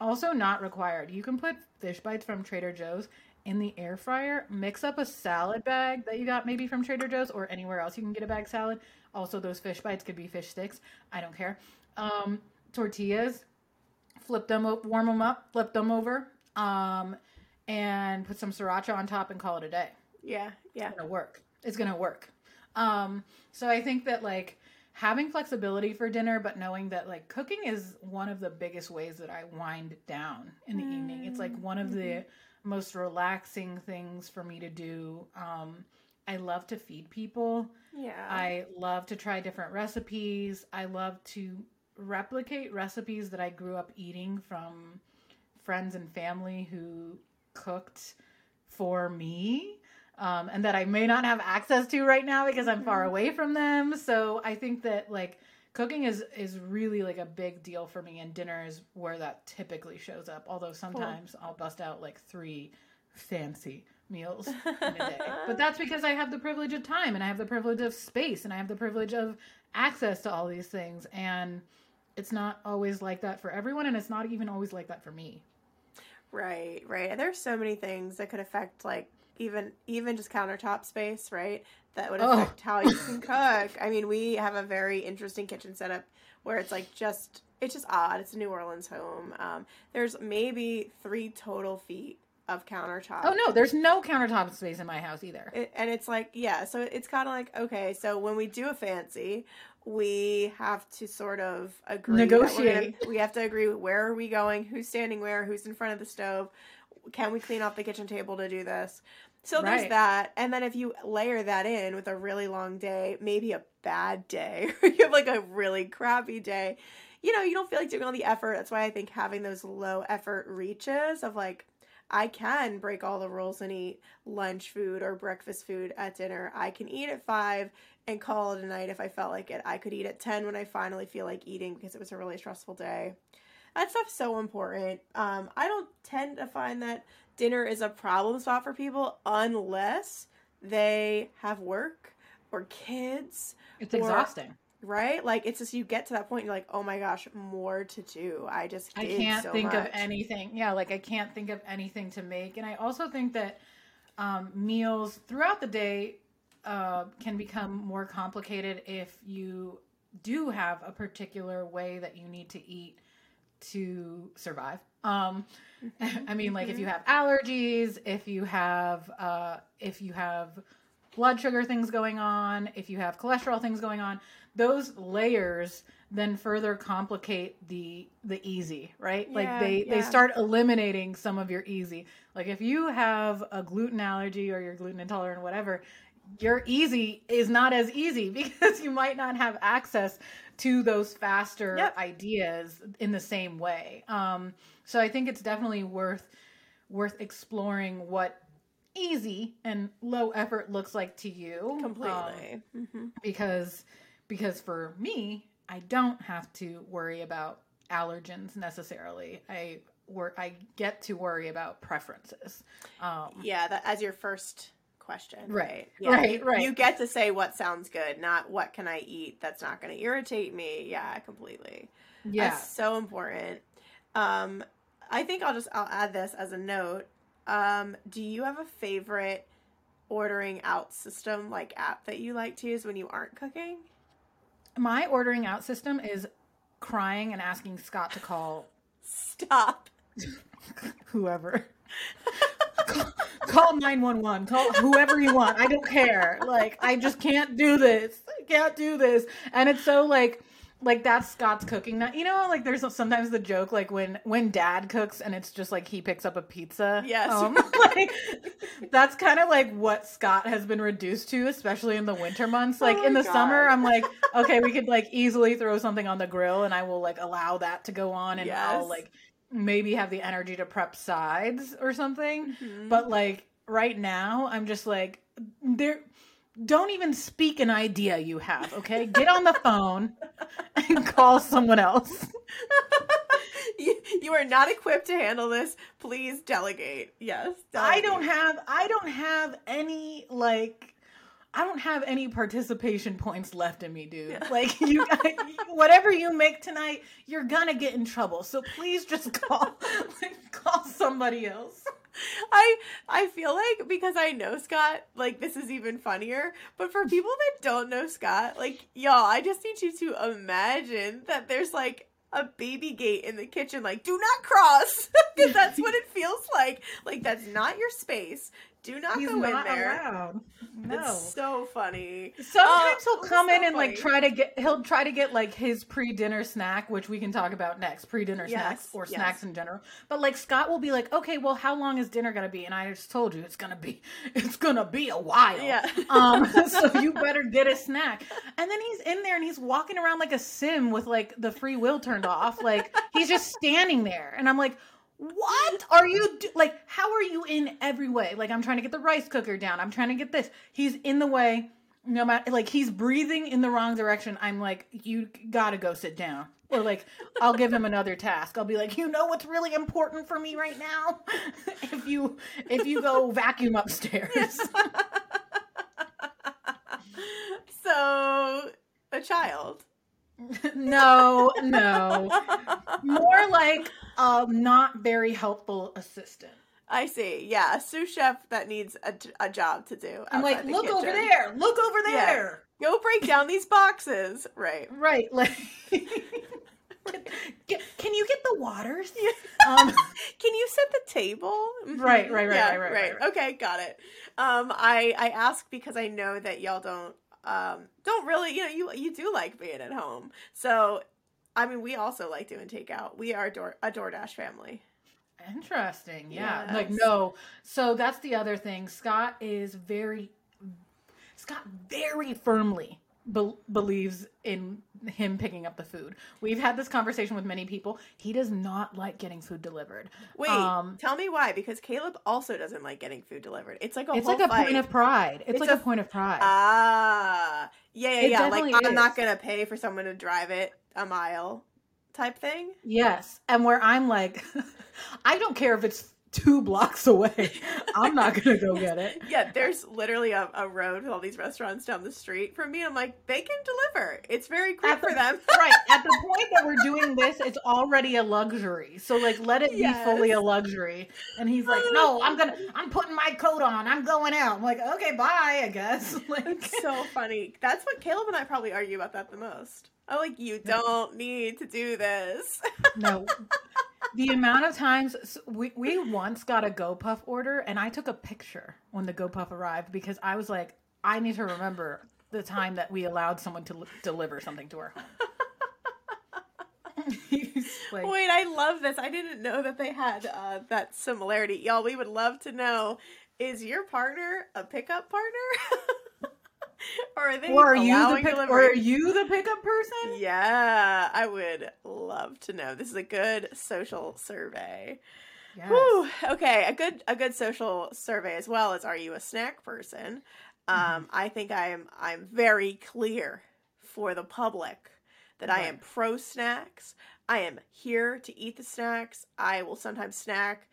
also not required. You can put fish bites from Trader Joe's in the air fryer, mix up a salad bag that you got maybe from Trader Joe's or anywhere else you can get a bag salad. Also, those fish bites could be fish sticks. I don't care. Um, tortillas, flip them up, warm them up, flip them over, um, and put some sriracha on top and call it a day Yeah, yeah. gonna work. It's gonna work. Um, so I think that like having flexibility for dinner, but knowing that like cooking is one of the biggest ways that I wind down in the evening. It's like one of the most relaxing things for me to do. Um, I love to feed people. Yeah. I love to try different recipes. I love to replicate recipes that I grew up eating from friends and family who cooked for me um, and that I may not have access to right now because I'm far away from them. So I think that like cooking is is really like a big deal for me and dinner is where that typically shows up. Although sometimes I'll bust out like three fancy meals in a day. [laughs] But that's because I have the privilege of time and I have the privilege of space and I have the privilege of access to all these things and it's not always like that for everyone and it's not even always like that for me. Right, right. And there's so many things that could affect like even even just countertop space, right? That would Oh. affect how you can cook. I mean, we have a very interesting kitchen setup where it's like just it's just odd. It's a New Orleans home. Um, there's maybe three total feet of countertop. Oh no, there's no countertop space in my house either. It, and it's like yeah so it's kind of like okay so when we do a fancy we have to sort of agree we're gonna- Negotiate. we have to agree where are we going who's standing where who's in front of the stove can we clean off the kitchen table to do this so there's that and then if you layer that in with a really long day maybe a bad day [laughs] or you have like a really crappy day you know you don't feel like doing all the effort that's why i think having those low effort reaches of like I can break all the rules and eat lunch food or breakfast food at dinner. I can eat at five and call it a night if I felt like it. I could eat at 10 when I finally feel like eating because it was a really stressful day. That stuff's so important. Um, I don't tend to find that dinner is a problem spot for people unless they have work or kids, It's Or- exhausting. right? Like it's just you get to that point, you're like, oh my gosh, more to do. I just I can't so think of anything. Yeah, like I can't think of anything to make. And I also think that um, meals throughout the day uh, can become more complicated if you do have a particular way that you need to eat to survive. Um, [laughs] I mean, like if you have allergies, if you have uh, if you have blood sugar things going on, if you have cholesterol things going on, those layers then further complicate the the easy, right? like Yeah, they they yeah. start eliminating some of your easy. Like if you have a gluten allergy or you're gluten intolerant whatever, your easy is not as easy [laughs] because you might not have access to those faster Yep. ideas in the same way. Um, so I think it's definitely worth worth exploring what easy and low effort looks like to you um, completely. hmm because because for me i don't have to worry about allergens necessarily i work i get to worry about preferences um Yeah, that as your first question. Right, Yeah, right, right. You get to say what sounds good, not what can I eat that's not going to irritate me. Yeah, completely. yeah That's so important. Um, I think I'll just I'll add this as a note. Um, do you have a favorite ordering out system like app that you like to use when you aren't cooking? my ordering out system is crying and asking scott to call [laughs] Stop. [laughs] whoever [laughs] call, call 911 call whoever you want i don't care like i just can't do this i can't do this and it's so like like that's Scott's cooking night. You know, like there's sometimes the joke like when when Dad cooks and it's just like he picks up a pizza. Yes. um, [laughs] like that's kind of like what Scott has been reduced to, especially in the winter months. Like Oh in the summer, I'm like, okay, we could like easily throw something on the grill, and I will like allow that to go on, and Yes. I'll like maybe have the energy to prep sides or something. Mhm. But like right now, I'm just like there. Don't even speak an idea you have, okay? Get on the phone and call someone else. [laughs] you, you are not equipped to handle this. Please delegate. Yes. I don't have I don't have any like I don't have any participation points left in me, dude. Yeah. Like you [laughs] whatever you make tonight, you're gonna get in trouble. So please just [laughs] call like, call somebody else. I I feel like because I know Scott, like this is even funnier. But for people that don't know Scott, like y'all, I just need you to imagine that there's like a baby gate in the kitchen, like do not cross, [laughs] because that's what it feels like. Like that's not your space. Do not He's go not in there. allowed. No. It's so funny. Sometimes Oh, he'll come so in and like try to get he'll try to get like his pre-dinner snack, which we can talk about next, pre-dinner Yes, snacks or yes. snacks in general. But like Scott will be like, "Okay, well, how long is dinner going to be?" And I just told you it's going to be [laughs] it's going to be a while. Yeah. [laughs] Um so you better get a snack. And then he's in there and he's walking around like a sim with like the free will turned off. Like he's just standing there. And I'm like, what are you do- like how are you in every way? Like i'm trying to get the rice cooker down. I'm trying to get this. He's in the way. No matter like he's breathing in the wrong direction. I'm like you gotta go sit down. Or like i'll give him another task. I'll be like you know what's really important for me right now? [laughs] If you if you go vacuum upstairs. [laughs] So a child. [laughs] no no. More like a not very helpful assistant I see. Yeah, a sous chef that needs a, a job to do. i'm like look over there look over Yeah. there Go break down these boxes. Right. Right, like [laughs] Get- can you get the waters? Um, [laughs] Can you set the table? Mhm. Right, right, right, Yeah, right, right, right, right. Okay, got it. Um, I I ask because I know that y'all don't um don't really you know you you do like being at home. So, I mean, we also like doing takeout. We are a, Door, a DoorDash family. interesting. Yeah. Like no. So that's the other thing. Scott is very Scott very firmly be- believes in him picking up the food. We've had this conversation with many people. He does not like getting food delivered. Wait, Um, tell me why? Because Caleb also doesn't like getting food delivered. It's like a It's like a fight. point of pride. It's, It's like a- a, point of pride. Ah, yeah, yeah, It yeah. Like I'm not gonna pay for someone to drive it a mile, type thing. yes. And where I'm like [laughs] I don't care if it's 2 blocks away. I'm not going to go get it. [laughs] Yeah, there's literally a, a road with all these restaurants down the street from me. I'm like, they can deliver. It's very quick At the- for them. [laughs] right at the point that we're doing this it's already a luxury so like let it Yes. be fully a luxury and he's like oh. no i'm gonna i'm putting my coat on i'm going out i'm like okay bye i guess like It's so funny. That's what Caleb and I probably argue about that the most. I'm like, you don't need to do this. no [laughs] the amount of times so we, we once got a GoPuff order and i took a picture when the GoPuff arrived because i was like i need to remember the time that we allowed someone to l- deliver something to our home [laughs] like, Wait, I love this. I didn't know that they had uh, that similarity. Y'all, we would love to know is your partner a pickup partner? [laughs] [laughs] or are they or are you the pick, or are you the pickup person Yeah, I would love to know. This is a good social survey. Yes. Whew. Okay, a good a good social survey as well as are you a snack person? Um, I think I'm I'm very clear for the public that I am pro snacks. I am here to eat the snacks. I will sometimes snack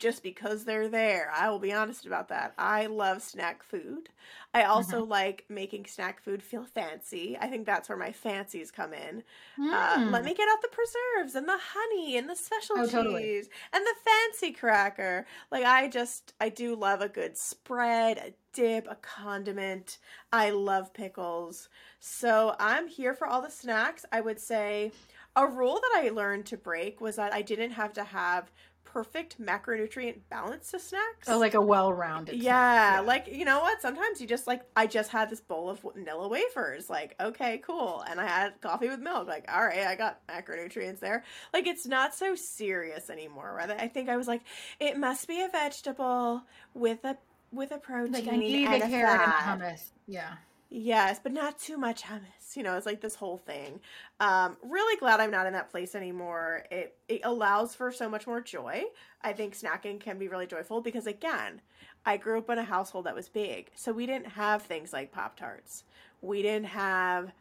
just because they're there. I will be honest about that. I love snack food. I also like making snack food feel fancy. I think that's where my fancies come in. Uh, Mm. let me get out the preserves and the honey and the special Oh, cheese totally. and the fancy cracker. Like I just I do love a good spread, a dip, a condiment. I love pickles. So I'm here for all the snacks. I would say a rule that I learned to break was that I didn't have to have perfect macronutrient balance to snacks. Oh, like a well-rounded. yeah, snack. like you know what? Sometimes you just like I just had this bowl of vanilla wafers. Like, okay, cool. And I had coffee with milk. Like, all right, I got macronutrients there. Like it's not so serious anymore. Rather, I think I was like, it must be a vegetable with a with a protein like I need a carrot and hummus. Yeah. Yes, but not too much hummus. You know, it's like this whole thing. Um, really glad I'm not in that place anymore. It it allows for so much more joy. I think snacking can be really joyful because again, I grew up in a household that was big. So we didn't have things like Pop Tarts. We didn't have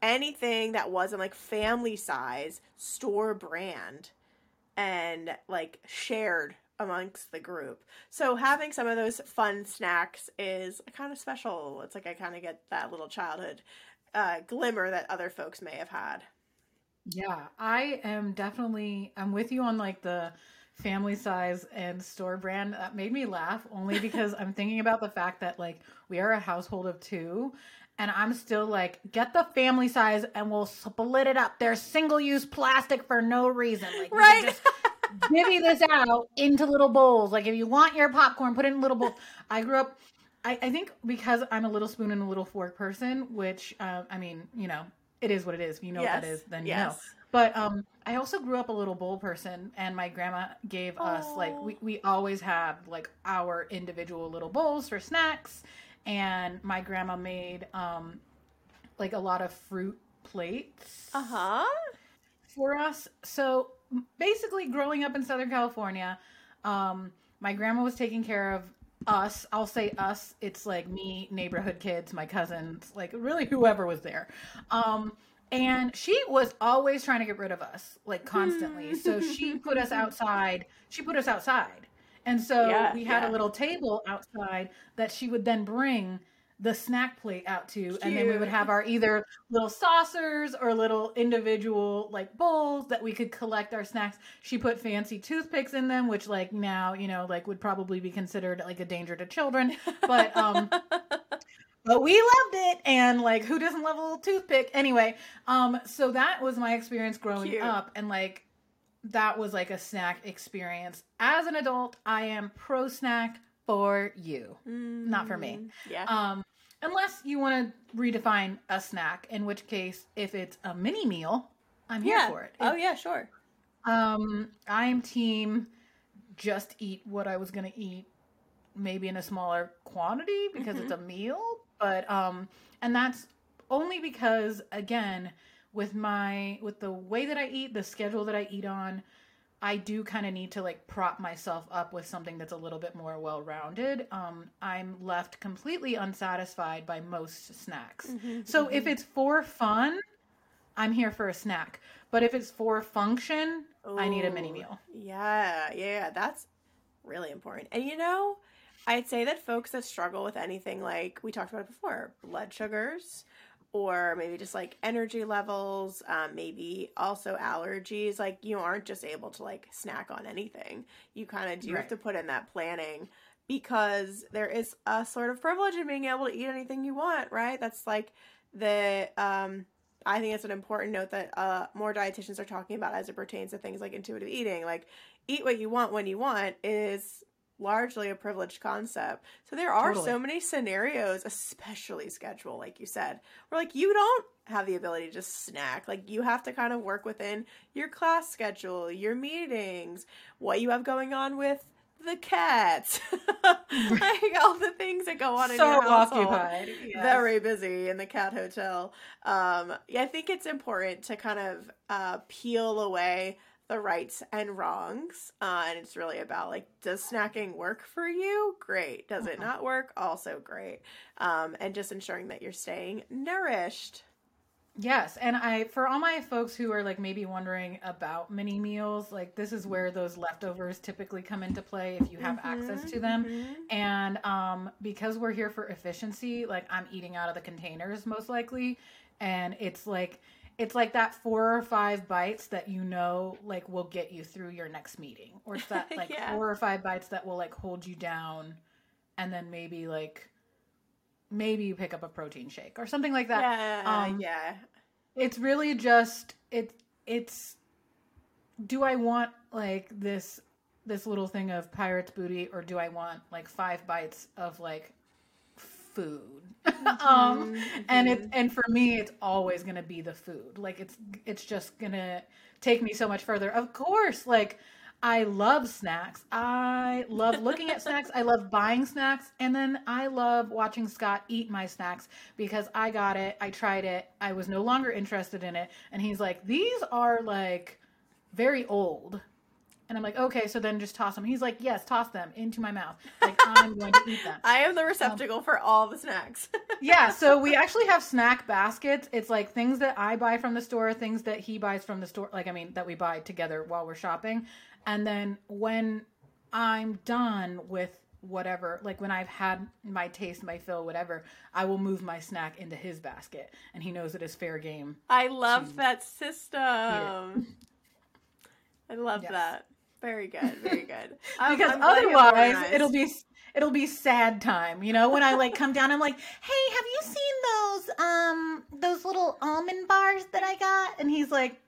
anything that wasn't like family size, store brand and like shared amongst the group. So having some of those fun snacks is kind of special. It's like I kind of get that little childhood uh, glimmer that other folks may have had. Yeah, I am definitely I'm with you on like the family size and store brand. That made me laugh only [laughs] because I'm thinking about the fact that like we are a household of two and I'm still like get the family size and we'll split it up. There's single-use plastic for no reason. Like Right. just [laughs] divvy this out into little bowls. Like if you want your popcorn, put it in little bowls. I grew up I, I think because I'm a little spoon and a little fork person, which uh, I mean, you know, it is what it is. If you know what that is, then you know. yes. But um, I also grew up a little bowl person, and my grandma gave us like we we always had like our individual little bowls for snacks, and my grandma made um, like a lot of fruit plates Uh huh. for us. So basically, growing up in Southern California, um, my grandma was taking care of us. I'll say us. It's like me, neighborhood kids, my cousins, like really whoever was there. Um, and she was always trying to get rid of us, like constantly. [laughs] So she put us outside. She put us outside. And so Yeah, we had yeah. a little table outside that she would then bring the snack plate out to and then we would have our either little saucers or little individual like bowls that we could collect our snacks. She put fancy toothpicks in them which like now you know like would probably be considered like a danger to children. But um [laughs] but we loved it and like who doesn't love a little toothpick? Anyway um so that was my experience growing Cute. up and like that was like a snack experience. As an adult i am pro snack for you Not for me. Mm, Yeah. um unless you want to redefine a snack in which case if it's a mini meal i'm here yeah. for it Oh yeah, sure. um i'm team just eat what i was gonna eat maybe in a smaller quantity because it's a meal but um and that's only because again with my with the way that i eat the schedule that i eat on i do kind of need to like prop myself up with something that's a little bit more well rounded um i'm left completely unsatisfied by most snacks. Mm-hmm, mm-hmm, so if mm-hmm. it's for fun i'm here for a snack. But if it's for function i need a mini meal. Yeah, yeah, that's really important. And you know, I'd say that folks that struggle with anything like we talked about it before, blood sugars, or maybe just like energy levels, um, maybe also allergies, like you aren't just able to like snack on anything. You kind of do have to put in that planning because there is a sort of privilege in being able to eat anything you want, right? That's like the um I think it's an important note that uh, more dietitians are talking about as it pertains to things like intuitive eating. Like, eat what you want when you want is largely a privileged concept. So there are Totally. so many scenarios, especially schedule, like you said, where like you don't have the ability to just snack. Like you have to kind of work within your class schedule, your meetings, what you have going on with the cats, [laughs] [laughs] like all the things that go on in your household occupied yes. very busy in the cat hotel. Um, yeah, I think it's important to kind of uh, peel away the rights and wrongs. Uh, and it's really about like, does snacking work for you? Great. Does it Mhm. not work? Also great. Um, and just ensuring that you're staying nourished. Yes, and I for all my folks who are like maybe wondering about mini meals, like this is where those leftovers typically come into play if you have access to them. Mhm. And um because we're here for efficiency, like I'm eating out of the containers most likely, and it's like it's like that four or five bites that you know like will get you through your next meeting or it's that [laughs] like Yeah. four or five bites that will like hold you down and then maybe like maybe you pick up a protein shake or something like that Yeah, um, yeah. it's really just it it's do i want like this this little thing of pirate's booty or do I want like five bites of like food? [laughs] um and it and for me it's always going to be the food. Like it's it's just going to take me so much further. Of course, like I love snacks. I love looking at [laughs] snacks. I love buying snacks. And then I love watching Scott eat my snacks because I got it. I tried it. I was no longer interested in it. And he's like, these are like very old. And I'm like, okay, so then just toss them. He's like, yes, toss them into my mouth. Like, I'm going to eat them. [laughs] I am the receptacle um, for all the snacks. [laughs] yeah, so we actually have snack baskets. It's like things that I buy from the store, things that he buys from the store. Like, I mean, that we buy together while we're shopping. And then when I'm done with whatever, like when I've had my taste, my fill, whatever, I will move my snack into his basket. And he knows it is fair game. I love that system. I love yes. that. Very good, very good. [laughs] because I'm otherwise, it'll be it'll be sad time. You know, when I like come down, I'm like, "Hey, have you seen those um those little almond bars that I got?" And he's like,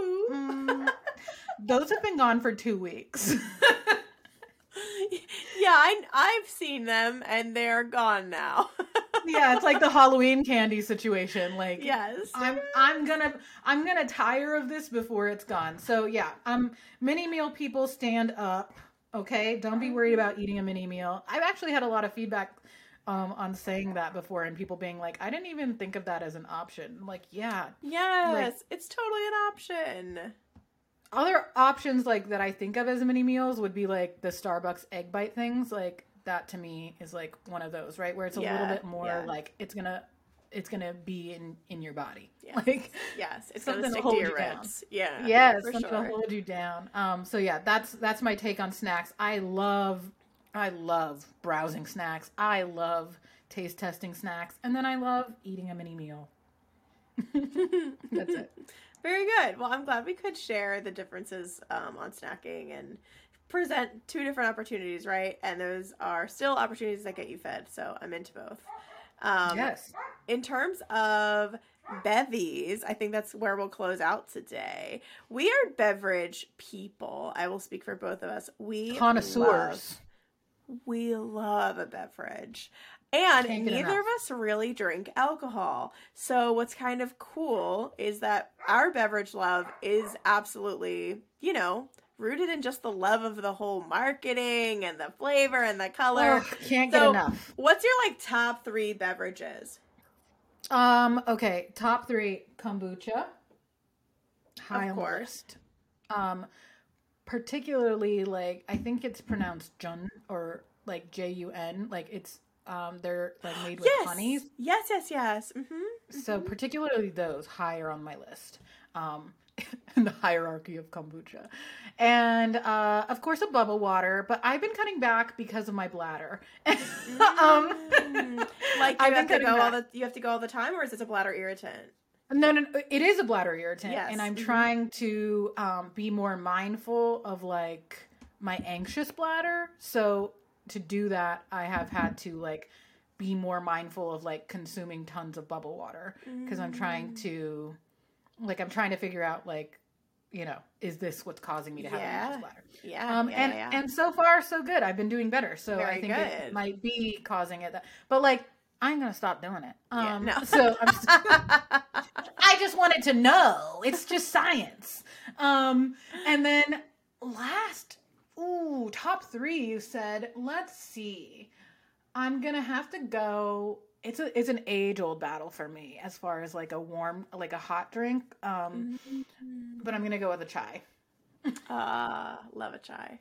mm, [laughs] "Those have been gone for two weeks." [laughs] yeah, I I've seen them, and they're gone now [laughs] yeah, it's like the Halloween candy situation. Like, yes, I'm I'm gonna I'm gonna tire of this before it's gone. So yeah, um, mini meal people stand up. Okay, don't be worried about eating a mini meal. I've actually had a lot of feedback um, on saying that before, and people being like, "I didn't even think of that as an option." I'm like, yeah, yes, like, it's totally an option. Other options like that I think of as mini meals would be like the Starbucks egg bite things, like that to me is like one of those, right? Where it's a yeah, little bit more yeah. like it's gonna it's gonna be in in your body. Yes. [laughs] Like yes, it's something to hold to you ribs. Down. Yeah. Yes, something sure. to hold you down. Um so yeah, that's that's my take on snacks. I love I love browsing snacks. I love taste testing snacks. And then I love eating a mini meal. [laughs] that's it. [laughs] Very good. Well, I'm glad we could share the differences um, on snacking and present two different opportunities, right? And those are still opportunities that get you fed. So I'm into both. Um, yes. In terms of bevies, I think that's where we'll close out today. We are beverage people. I will speak for both of us. We connoisseurs. Love, we love a beverage. And neither of us really drink alcohol. So, what's kind of cool is that our beverage love is absolutely, you know, rooted in just the love of the whole marketing and the flavor and the color. Oh, can't so, get enough. What's your like top three beverages? Um. Okay. Top three: kombucha. High of course. Um, particularly like I think it's pronounced Jun or like J U N. Like it's um they're like made with yes. honeys. Yes. Yes. Yes. Mm-hmm. Mm-hmm. So particularly those higher on my list. Um, [laughs] in the hierarchy of kombucha. And uh, of course, a bubble water, but I've been cutting back because of my bladder. [laughs] um, mm. like [laughs] you have to go back. all the you have to go all the time, or is this a bladder irritant? No, no, it is a bladder irritant, yes. and I'm mm-hmm. trying to um, be more mindful of like my anxious bladder. So to do that, I have had to like be more mindful of like consuming tons of bubble water because. I'm trying mm. to like I'm trying to figure out like you know is this what's causing me to have yeah. a bladder yeah um yeah, and yeah. and so far so good i've been doing better so Very i think good. it might be causing it that, but like i'm gonna stop doing it um yeah, no. so I'm just, [laughs] i just wanted to know it's just science um and then last ooh top three you said let's see i'm gonna have to go it's a it's an age old battle for me as far as like a warm like a hot drink um mm-hmm. but i'm gonna go with a chai uh love a chai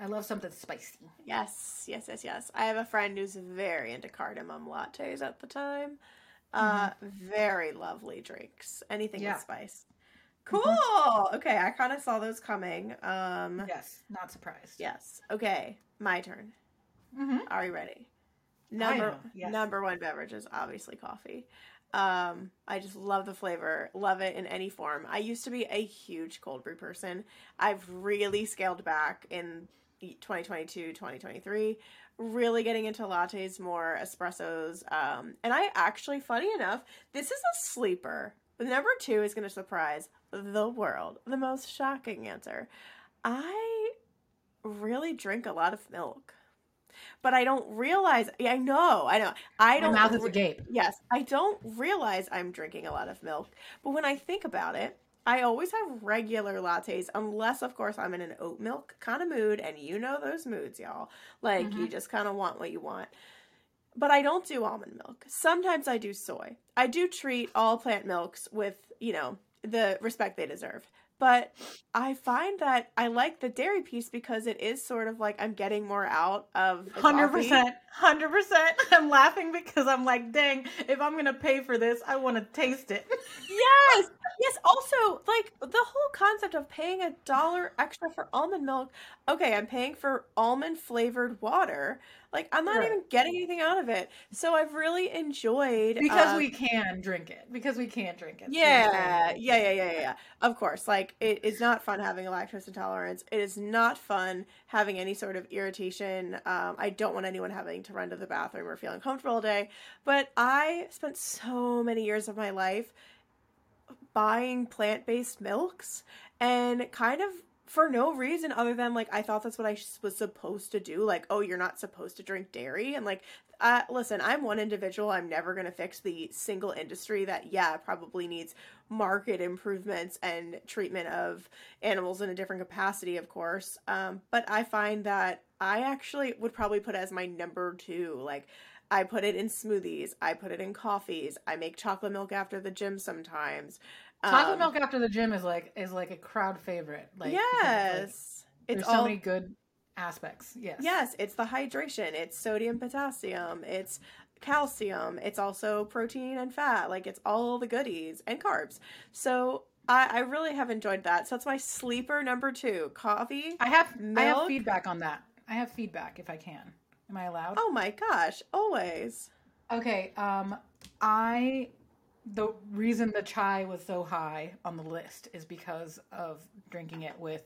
i love something spicy yes yes yes yes i have a friend who's very into cardamom lattes at the time uh mm-hmm. very lovely drinks anything yeah. with spice. Cool mm-hmm. okay i kind of saw those coming um yes not surprised yes okay my turn mm-hmm. are you ready Number yes. number one beverage is obviously coffee. Um, I just love the flavor, love it in any form. I used to be a huge cold brew person. I've really scaled back in 2022, 2023, really getting into lattes more, espressos. Um, and I actually, funny enough, this is a sleeper. Number two is going to surprise the world. The most shocking answer. I really drink a lot of milk. But I don't realize I know, I know. I don't mouth is agape. Yes, I don't realize I'm drinking a lot of milk. But when I think about it, I always have regular lattes, unless, of course, I'm in an oat milk kind of mood. And you know those moods, y'all. Like, you Mhm. just kind of want what you want. But I don't do almond milk. Sometimes I do soy. I do treat all plant milks with, you know, the respect they deserve. But I find that I like the dairy piece because it is sort of like I'm getting more out of hundred percent, hundred percent. [laughs] I'm laughing because I'm like, dang, if I'm gonna pay for this, I want to taste it. Yes. Yes. Also, like the whole concept of paying a dollar extra for almond milk. Okay, I'm paying for almond flavored water. Like I'm not Right. even getting anything out of it. So I've really enjoyed because um, we can drink it. Because we can drink it. Yeah, yeah, yeah, yeah, yeah, yeah. Of course, like it is not fun having a lactose intolerance. It is not fun having any sort of irritation. Um, I don't want anyone having to run to the bathroom or feel uncomfortable all day. But I spent so many years of my life buying plant-based milks and kind of for no reason other than like I thought that's what I was supposed to do. Like, oh, you're not supposed to drink dairy, and like, uh, listen, I'm one individual. I'm never gonna fix the single industry that yeah probably needs market improvements and treatment of animals in a different capacity, of course. Um, but I find that I actually would probably put as my number two. Like, I put it in smoothies. I put it in coffees. I make chocolate milk after the gym sometimes. Chocolate Um, milk after the gym is like is like a crowd favorite. Like like, yes, there's it's so all many good aspects. Yes. Yes, it's the hydration. It's sodium, potassium. It's calcium. It's also protein and fat. Like it's all the goodies and carbs. So I, I really have enjoyed that. So that's my sleeper number two. Coffee. I have I have feedback on that. I have feedback if I can. Am I allowed? Oh my gosh, always. Okay. Um, I the reason the chai was so high on the list is because of drinking it with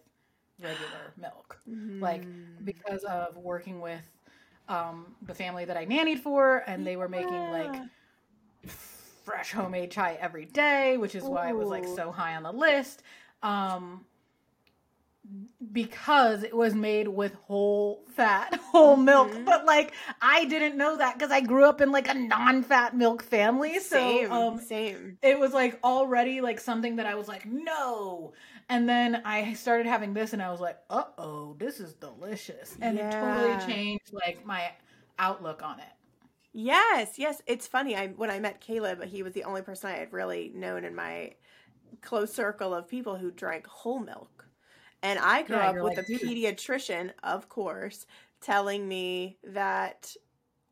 regular [gasps] milk. Like Mm. because of working with um the family that I nannied for, and they were making like fresh homemade chai every day, which is why it was like so high on the list. Um because it was made with whole fat, [laughs] whole milk. Mhm. But like I didn't know that because I grew up in like a non-fat milk family. So same, um same. it was like already like something that I was like, no. And then I started having this and I was like, uh oh, this is delicious. And it totally changed like my outlook on it. Yes, yes. It's funny. I when I met Caleb, he was the only person I had really known in my close circle of people who drank whole milk. And I grew Yeah, up with like, a pediatrician, of course, telling me that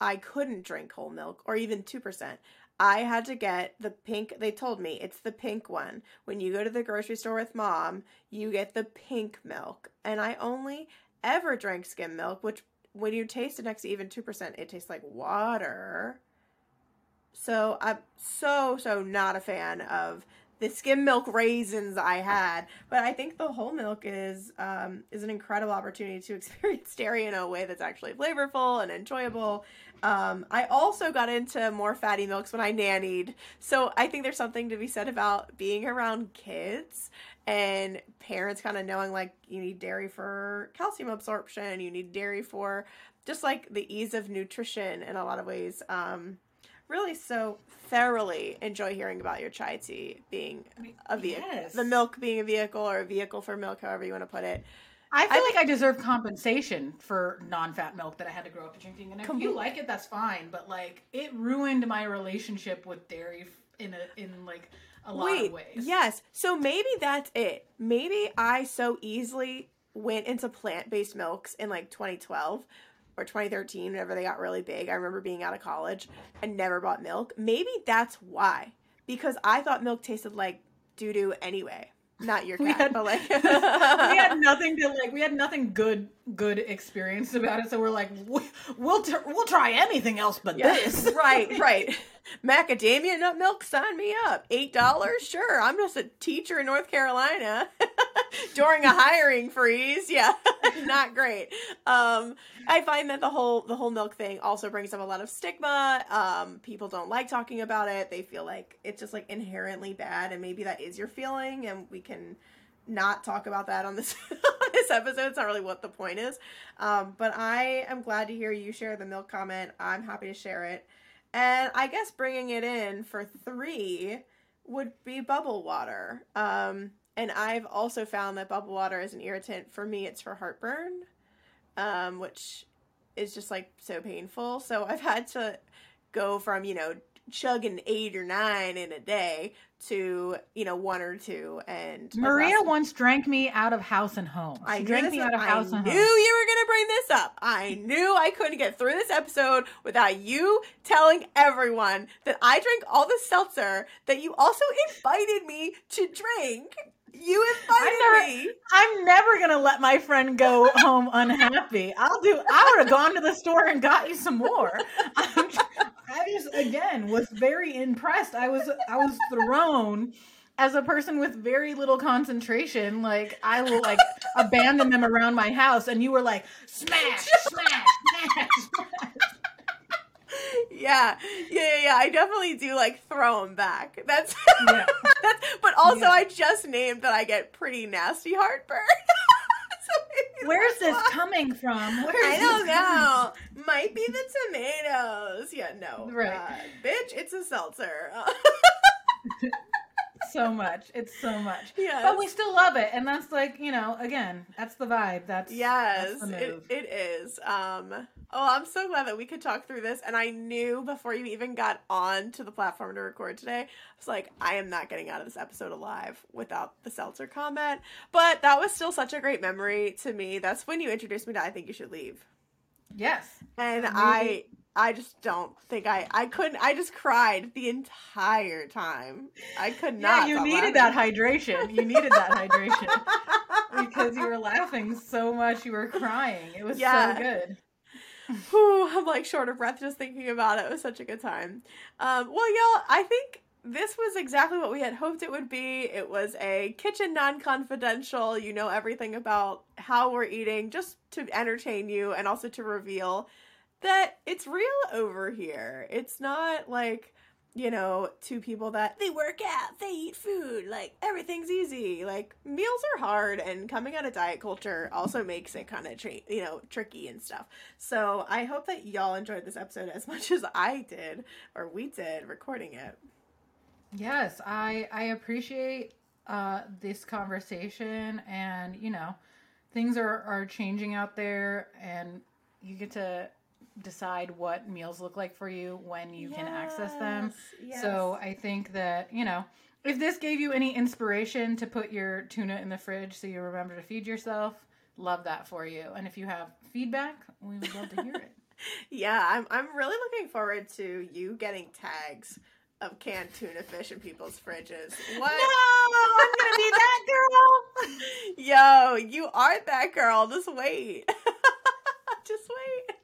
I couldn't drink whole milk or even 2%. I had to get the pink, they told me it's the pink one. When you go to the grocery store with mom, you get the pink milk. And I only ever drank skim milk, which when you taste it next to even 2%, it tastes like water. So I'm so, so not a fan of the skim milk raisins I had. But I think the whole milk is um, is an incredible opportunity to [laughs] experience dairy in a way that's actually flavorful and enjoyable. Um, I also got into more fatty milks when I nannied. So I think there's something to be said about being around kids and parents kind of knowing like you need dairy for calcium absorption, you need dairy for just like the ease of nutrition in a lot of ways. Um, really so thoroughly enjoy hearing about your chai tea being a vehicle, Yes. the milk being a vehicle or a vehicle for milk, however you want to put it. I feel I- like I deserve compensation for non-fat milk that I had to grow up drinking. And if Completely. you like it, that's fine. But like, it ruined my relationship with dairy in a in like a lot Wait, of ways. yes. So maybe that's it. Maybe I so easily went into plant based milks in like 2012 or 2013, whenever they got really big. I remember being out of college and never bought milk. Maybe that's why. Because I thought milk tasted like doo doo anyway. Not your [laughs] We cat, had- but like [laughs] we had nothing to like. We had nothing good good experience about it. So we're like, "We- we'll t- we'll try anything else but Yeah, this. [laughs] right, right. Macadamia nut milk, sign me up. Eight dollars, sure. I'm just a teacher in North Carolina [laughs] during a hiring freeze. Yeah, [laughs] not great. Um, I find that the whole the whole milk thing also brings up a lot of stigma. Um, people don't like talking about it. They feel like it's just like inherently bad, and maybe that is your feeling, and we can not talk about that on this [laughs] on this episode. It's not really what the point is. Um, but I am glad to hear you share the milk comment. I'm happy to share it. And I guess bringing it in for three would be bubble water. Um, and I've also found that bubble water is an irritant. For me, it's for heartburn, um, which is just like so painful. So [laughs] I've had to go from, you know, chugging eight or nine in a day to you know one or two and maria once drank me out of house and home she i drank me out of house I and knew home you were gonna bring this up i knew i couldn't get through this episode without you telling everyone that i drank all the seltzer that you also [laughs] invited me to drink you invited I'm never, me. I'm never gonna let my friend go home unhappy. I'll do. I would have gone to the store and got you some more. I'm, I just again was very impressed. I was I was thrown as a person with very little concentration. Like I will like abandon them around my house, and you were like smash, smash, smash. smash. [laughs] Yeah, yeah, yeah, yeah. I definitely do like throw them back. That's, yeah. [laughs] that's but also yeah. I just named that I get pretty nasty heartburn. [laughs] so Where's this why. coming from? I don't know. Might be the tomatoes. Yeah, no. Right. Uh, bitch, it's a seltzer. So much. It's so much. Yeah. But we still love it. And that's like, you know, again, that's the vibe. That's Yes. That's it, it is. Um Oh, I'm so glad that we could talk through this. And I knew before you even got on to the platform to record today, I was like, I am not getting out of this episode alive without the seltzer comment. But that was still such a great memory to me. That's when you introduced me to I Think You Should Leave. Yes. And I I just don't think I I couldn't I just cried the entire time. I could not. Yeah, you needed laughing. that hydration. You needed that hydration. because you were laughing so much you were crying. It was yeah. so good. Whew, I'm like short of breath just thinking about it. It was such a good time. Um, well, y'all, I think this was exactly what we had hoped it would be. It was a kitchen non confidential. You know everything about how we're eating just to entertain you and also to reveal that it's real over here. It's not like you know, two people that they work out, they eat food, like everything's easy. Like meals are hard, and coming out of diet culture also makes it kind of, tra- you know, tricky and stuff. So I hope that y'all enjoyed this episode as [laughs] much as I did, or we did, recording it. Yes, I I appreciate uh, this conversation, and you know, things are are changing out there, and you get to decide what meals look like for you when you yes, can access them. Yes. So I think that, you know, if this gave you any inspiration to put your tuna in the fridge so you remember to feed yourself, love that for you. And if you have feedback, we would love to hear it. [laughs] yeah, I'm I'm really looking forward to you getting tags of canned tuna fish in people's fridges. What? No, I'm gonna be that girl. [laughs] Yo, you are that girl. Just wait. [laughs] Just wait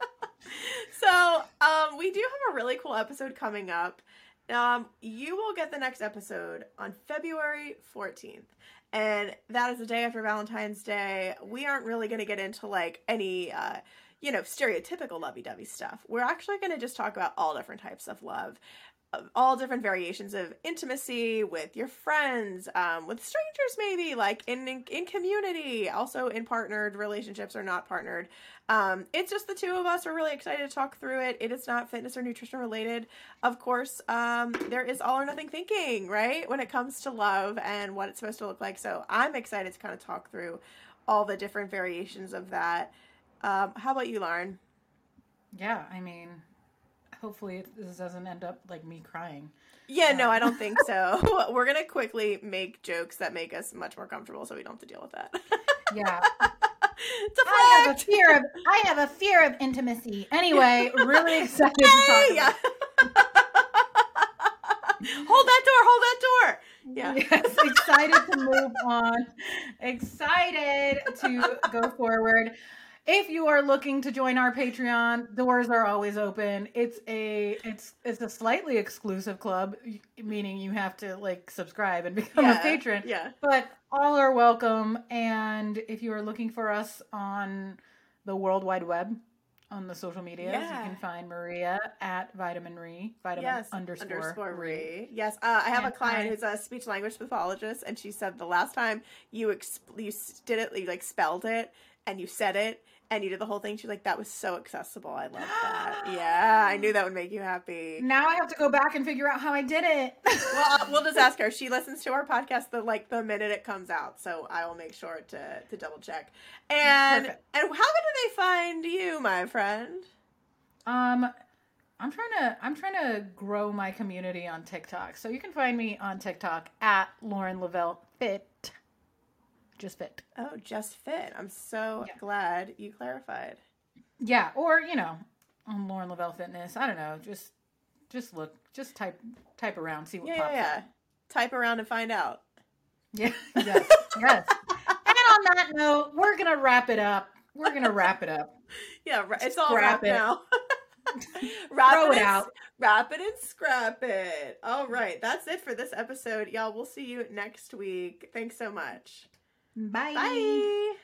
so um, we do have a really cool episode coming up. Um, you will get the next episode on February 14th. And that is the day after Valentine's Day. We aren't really going to get into like any, uh, you know, stereotypical lovey dovey stuff. We're actually going to just talk about all different types of love all different variations of intimacy with your friends, um, with strangers, maybe like in, in, in community, also in partnered relationships or not partnered. Um, it's just the two of us. We're really excited to talk through it. It is not fitness or nutrition related. Of course, um, there is all or nothing thinking, right, when it comes to love and what it's supposed to look like. So I'm excited to kind of talk through all the different variations of that. Um, how about you, Lauren? Yeah, I mean, hopefully this doesn't end up like me crying. Yeah, um, no, I don't think so. [laughs] [laughs] We're gonna quickly make jokes that make us much more comfortable, so we don't have to deal with that. [laughs] yeah. I have a fear of I have a fear of intimacy. Anyway, really excited to talk. Yeah. hold that door. Hold that door. Yeah. Yes, excited to move on. Excited to go forward if you are looking to join our Patreon, doors are always open. It's a it's it's a slightly exclusive club, meaning you have to like subscribe and [laughs] become yeah, a patron. Yeah. But all are welcome. And if you are looking for us on the World Wide Web, on the social medias. Yeah. You can find Maria at Vitamin Re, Vitamin yes, underscore, underscore Re. re. Yes, uh, I have a client I- who's a speech language pathologist, and she said the last time you exp- you did it, you like spelled it and you said it and you did the whole thing. She's like, that was so accessible. I love that. [gasps] yeah, I knew that would make you happy. Now I have to go back and figure out how I did it. [laughs] well, uh, we'll just [laughs] ask her. She listens to our podcast the like the minute it comes out, so I will make sure to to double check. And Perfect. and how do they find you, my friend? Um, I'm trying to I'm trying to grow my community on TikTok. So you can find me on TikTok at Lauren Leavell Fit. Just fit. Oh, just fit. I'm so Yeah. glad you clarified. Yeah, or you know, on Lauren Leavell Fitness. I don't know. Just just look. Just type type around. See what Yeah, pops yeah, yeah. up. Type around and find out. Yeah. [laughs] Yes. yes. And on that note, we're gonna wrap it up. We're gonna wrap it up. [laughs] Yeah, it's all wrapped it. now. [laughs] wrap Throw it and- out. Wrap it and scrap it. All right, that's it for this episode, y'all. We'll see you next week. Thanks so much. Bye. Bye.